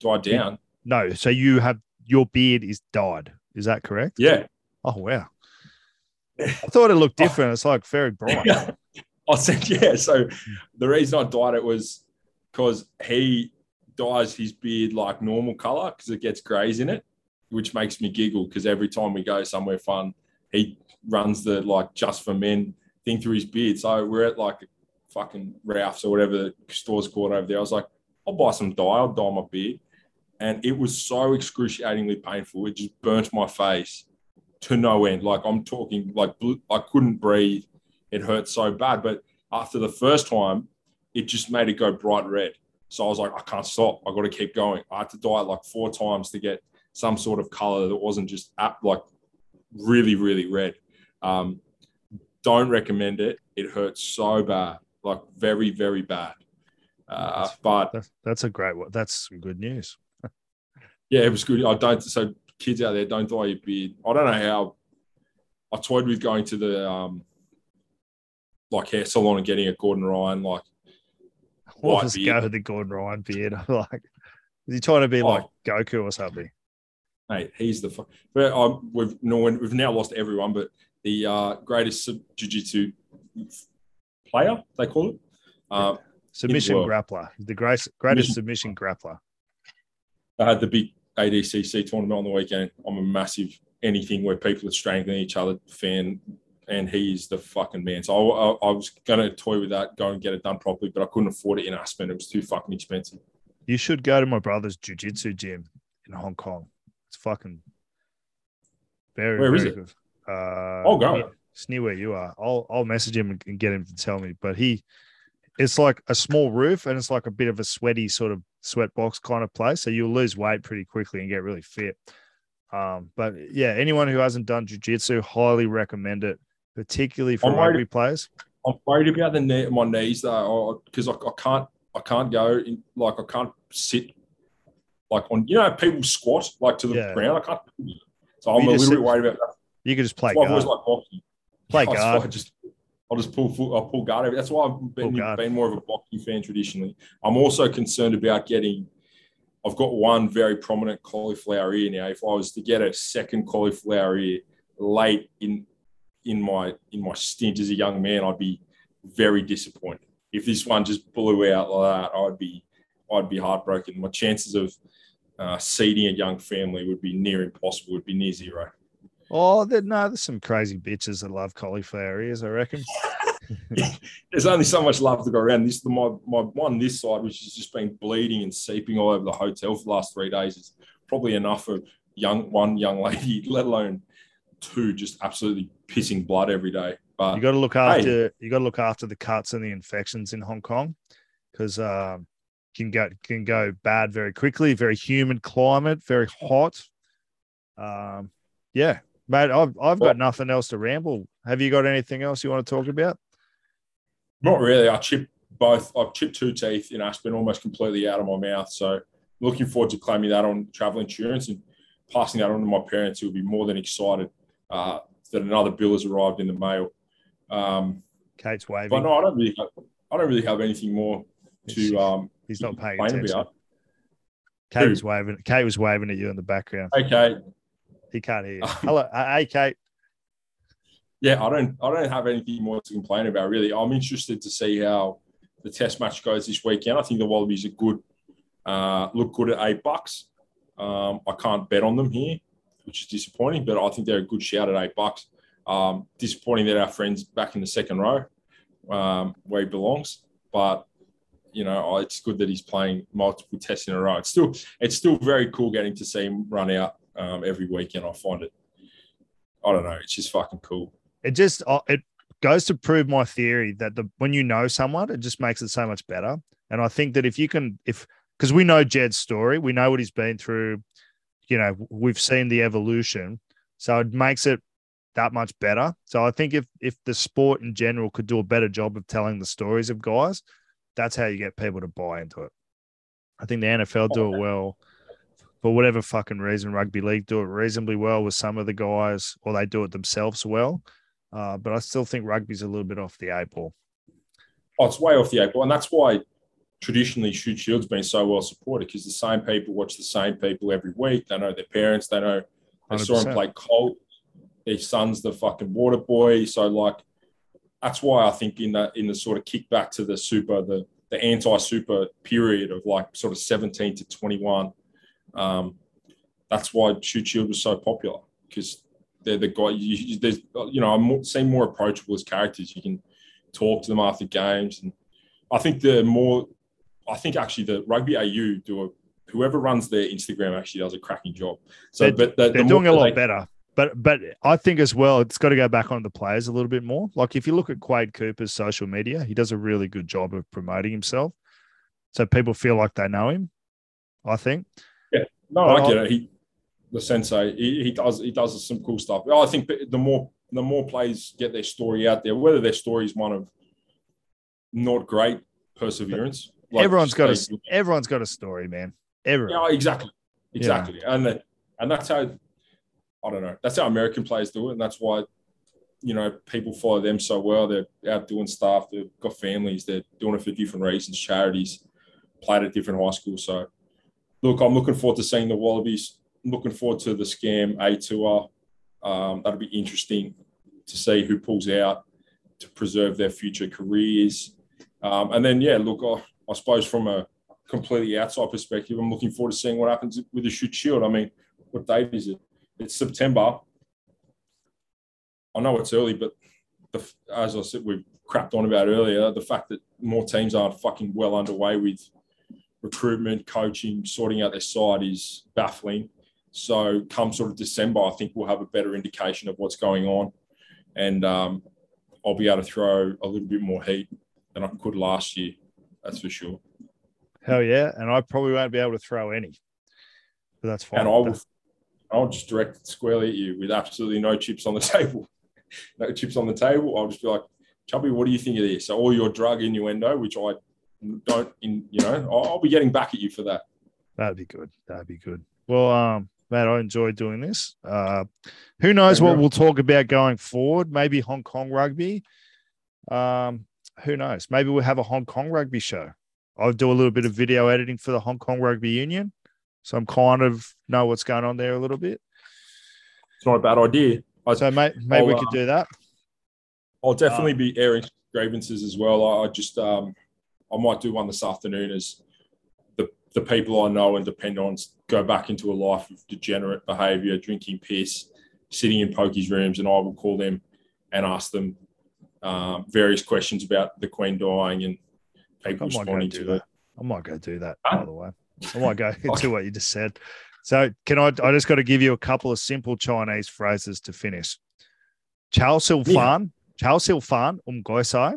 Dyed down? No. So you have your beard is dyed. Is that correct? Yeah. Oh wow. I thought it looked different. It's like very bright. I said, yeah. So the reason I dyed it was because he dyes his beard like normal color because it gets grays in it, which makes me giggle because every time we go somewhere fun, he runs the like just for men thing through his beard. So we're at like fucking Ralph's or whatever the store's called over there. I was like, I'll buy some dye, I'll dye my beard. And it was so excruciatingly painful. It just burnt my face to no end. Like I'm talking like I couldn't breathe it hurt so bad. But after the first time, it just made it go bright red. So I was like, I can't stop. I got to keep going. I had to dye it like four times to get some sort of color that wasn't just like really, really red. Um, don't recommend it. It hurts so bad, like very, very bad. Uh, but that's, that's a great one. That's some good news. yeah, it was good. I don't. So kids out there, don't dye your beard. I don't know how. I toyed with going to the um, like hair salon and getting a Gordon Ryan like What White was beard. go with the Gordon Ryan beard? like, is he trying to be Oh. like Goku or something? mate, he's the fuck. But um, we've no we've now lost everyone, but the uh, greatest jiu-jitsu player they call it. Um, Submission world. grappler. The greatest, greatest Submission- submission grappler. I had the big ADCC tournament on the weekend. I'm a massive anything where people are strangling each other fan, and he is the fucking man. So I, I, I was gonna toy with that, go and get it done properly, but I couldn't afford it in Aspen. It was too fucking expensive. You should go to my brother's jujitsu gym in Hong Kong. It's fucking very, Where is very it? good. Uh, I'll go. near- It's near where you are. I'll I'll message him and- get him to tell me. But he, it's like a small roof and it's like a bit of a sweaty sort of sweat box kind of place. So you'll lose weight pretty quickly and get really fit. Um, but yeah, anyone who hasn't done jujitsu, highly recommend it, particularly for I'm worried- rugby players. I'm worried about the knee, my knees though, because I, I can't I can't go in, like I can't sit like on you know people squat like to the Yeah. ground. I can't. So I'm You a little sit- bit worried about that. You could just play why I've always guard. like boxing. Play why guard. I just I'll just pull full, I'll pull guard. over- That's why I've been, been more of a boxing fan traditionally. I'm also concerned about getting. I've got one very prominent cauliflower ear now. If I was to get a second cauliflower ear late in in my in my stint as a young man, I'd be very disappointed. If this one just blew out like that, I'd be I'd be heartbroken. My chances of uh, seeding a young family would be near impossible. Would be near zero. Oh, there, no, there's some crazy bitches that love cauliflower ears, I reckon. there's only so much love to go around. This my my one this side, which has just been bleeding and seeping all over the hotel for the last three days, is probably enough for young one young lady, let alone two, just absolutely pissing blood every day. But You got to look after you got to look after the cuts and the infections in Hong Kong because um, can go can go bad very quickly. Very humid climate, very hot. Um, yeah, mate, I've I've got nothing else to ramble. Have you got anything else you want to talk about? not really. I chipped both. I've chipped two teeth in Aspen, almost completely out of my mouth. So looking forward to claiming that on travel insurance and passing that on to my parents, who will be more than excited uh, that another bill has arrived in the mail. Um, Kate's waving. But no, I don't really. Have, I don't really have anything more to um, He's not paying attention. about. Kate Who? was waving. Kate was waving at you in the background. Okay, He can't hear. You. Hello, uh, hey Kate. yeah, I don't. I don't have anything more to complain about. Really, I'm interested to see how the Test match goes this weekend. I think the Wallabies are good. Uh, look good at eight bucks. Um, I can't bet on them here, which is disappointing. But I think they're a good shout at eight bucks. Um, disappointing that our friends back in the second row, um, where he belongs. But you know, it's good that he's playing multiple tests in a row. It's still, it's still very cool getting to see him run out um, every weekend. I find it. I don't know. It's just fucking cool. it just uh, it goes to prove my theory that the when you know someone, it just makes it so much better. And I think that if you can, if because we know Jed's story, we know what he's been through. You know, we've seen the evolution, so it makes it that much better. So I think if if the sport in general could do a better job of telling the stories of guys, that's how you get people to buy into it. I think the NFL do it well. For whatever fucking reason, rugby league do it reasonably well with some of the guys, or they do it themselves well. Uh, but I still think rugby's a little bit off the eight ball. Oh, it's way off the eight ball, and that's why traditionally Shute Shield's been so well supported because the same people watch the same people every week. They know their parents. They know they saw him 100%. play Colt. Their son's the fucking water boy. So like, that's why I think in the in the sort of kickback to the super the the anti super period of like sort of seventeen to twenty one. Um, that's why Shute Shield was so popular because they're the guy. You, there's you know I'm more, seem more approachable as characters. You can talk to them after games, and I think the more I think actually the rugby AU do a whoever runs their Instagram actually does a cracking job. So, They're- but the, They're the doing a lot they- better. But but I think as well, it's got to go back on the players a little bit more. Like if you look at Quade Cooper's social media, he does a really good job of promoting himself. So people feel like they know him. I think. No, But I get it. He, the sensei, he, he does he does some cool stuff. I think the more the more players get their story out there, whether their story is one of not great perseverance, like everyone's got they- a everyone's got a story, man. Everyone. Yeah, exactly, exactly, and that, and that's how I don't know. That's how American players do it, and that's why you know, people follow them so well. They're out doing stuff. They've got families. They're doing it for different reasons, charities, played at different high schools. So, look, I'm looking forward to seeing the Wallabies. looking forward to the scam A tour. Um, that'll be interesting to see who pulls out to preserve their future careers. Um, and then, yeah, look, I, I suppose from a completely outside perspective, I'm looking forward to seeing what happens with the Shute Shield. I mean, what date is it? It's September. I know it's early, but the, as I said, we've crapped on about earlier, the fact that more teams aren't fucking well underway with recruitment, coaching, sorting out their side is baffling. So, come sort of December, I think we'll have a better indication of what's going on, and um, I'll be able to throw a little bit more heat than I could last year. That's for sure. Hell yeah, and I probably won't be able to throw any, but that's fine. And I will, I'll just direct it squarely at you with absolutely no chips on the table no chips on the table, I'll just be like, Chubby, what do you think of this? So all your drug innuendo, which I don't, in, you know, I'll, I'll be getting back at you for that. That'd be good. That'd be good. Well, um, Matt, I enjoy doing this. Uh, who knows what we'll talk about going forward? Maybe Hong Kong rugby. Um, who knows? Maybe we'll have a Hong Kong rugby show. I'll do a little bit of video editing for the Hong Kong Rugby Union, so I'm kind of know what's going on there a little bit. It's not a bad idea. I, so mate, maybe I'll, we could uh, do that. I'll definitely um, be airing grievances as well. I, I just um, I might do one this afternoon as the the people I know and depend on go back into a life of degenerate behaviour, drinking piss, sitting in pokies rooms, and I will call them and ask them um, various questions about the Queen dying and people responding to that. it. I might go do that, by the way. I might go into what you just said. So can I? I just got to give you a couple of simple Chinese phrases to finish. Chao sil fan, yeah. chow sil fan, um goisai.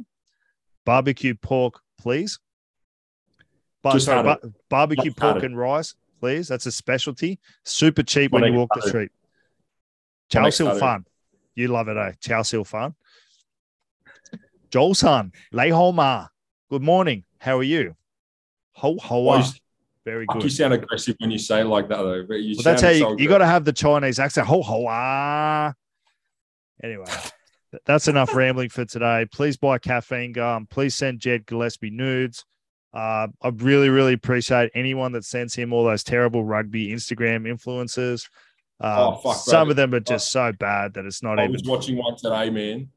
Barbecue pork, please. But, barbecue pork and rice, please. That's a specialty. Super cheap when you walk the street. Chow sil fan. You love it, eh? Chow sil fan. Joel san, lei ma. Good morning. How are you? Ho ho. Very good. You sound aggressive when you say like that, though. But you well, that's how you, so you got to have the Chinese accent. Ho ho ah. Anyway, that's enough rambling for today. Please buy caffeine gum. Please send Jed Gillespie nudes. Uh, I really, really appreciate anyone that sends him all those terrible rugby Instagram influences. Uh, oh, fuck, some of them are just so bad that it's not I even. was watching one today, man.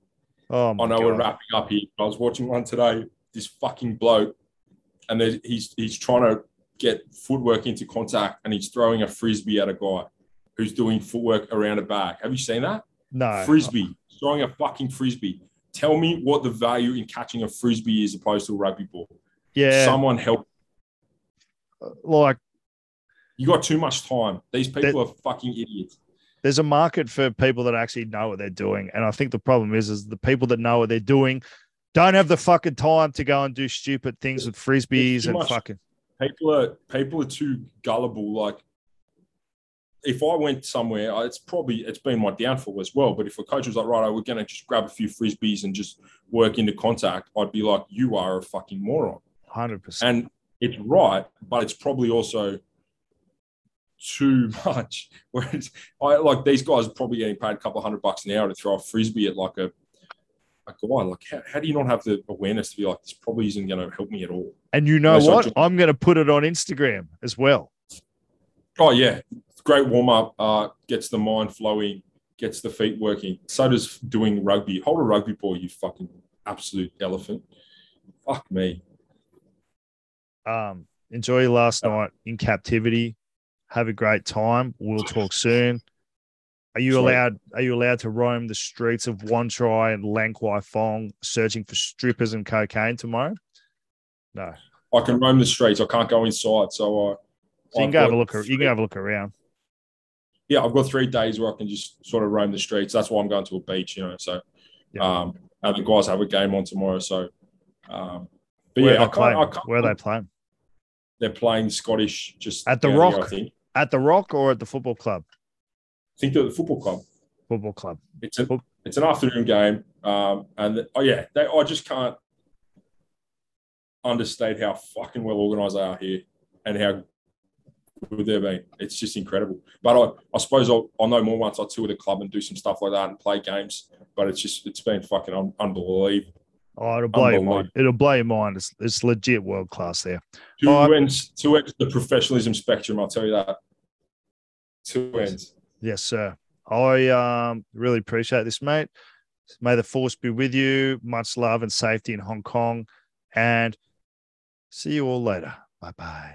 Oh, I know God. we're wrapping up here. but I was watching one today. This fucking bloke, and he's he's trying to get footwork into contact and he's throwing a frisbee at a guy who's doing footwork around a bag. Have you seen that? No. Frisbee, throwing a fucking frisbee. Tell me what the value in catching a frisbee is opposed to a rugby ball. Yeah. Someone help. Uh, like, you got too much time. These people are fucking idiots. There's a market for people that actually know what they're doing. And I think the problem is, is the people that know what they're doing don't have the fucking time to go and do stupid things with frisbees and much, fucking people are people are too gullible. Like if I went somewhere, it's probably it's been my downfall as well. But if a coach was like, right, we're going to just grab a few frisbees and just work into contact, I'd be like, you are a fucking moron. Hundred percent. And it's right, but it's probably also too much. Whereas I like these guys are probably getting paid a couple hundred bucks an hour to throw a frisbee at like a a guy. Like, how, how do you not have the awareness to be like, this probably isn't going to help me at all? And you know what? Just... I'm going to put it on Instagram as well. Oh, yeah. Great warm up, uh, gets the mind flowing, gets the feet working. So does doing rugby. Hold a rugby ball, you fucking absolute elephant. Fuck me. Um, enjoy your last night in captivity. Have a great time. We'll talk soon. Are you allowed? Are you allowed to roam the streets of Wan Chai and Lan Kwai Fong searching for strippers and cocaine tomorrow? No. I can roam the streets. I can't go inside, so I. So you can go have a look. You can have a look around. Yeah, I've got three days where I can just sort of roam the streets. That's why I'm going to a beach, you know. So, yeah. um, and the guys have a game on tomorrow. So, um, but Where yeah, I can't, I can't, Where are they playing? They're playing Scottish just at the Rock. Here, at the Rock or at the football club? think of the football club. Football club. It's a, it's an afternoon game, um, and oh yeah, they, I just can't understate how fucking well organised they are here, and how with there been. It's just incredible. But I, I suppose I'll, I'll know more once I tour the club and do some stuff like that and play games. But it's just it's been fucking un- unbelievable. Oh, it'll blow your mind. It'll blow your mind. It's, it's legit world class there. Two ends, two ends the professionalism spectrum. I'll tell you that. Two ends. Yes, sir. I um, really appreciate this, mate. May the force be with you. Much love and safety in Hong Kong. And see you all later. Bye bye.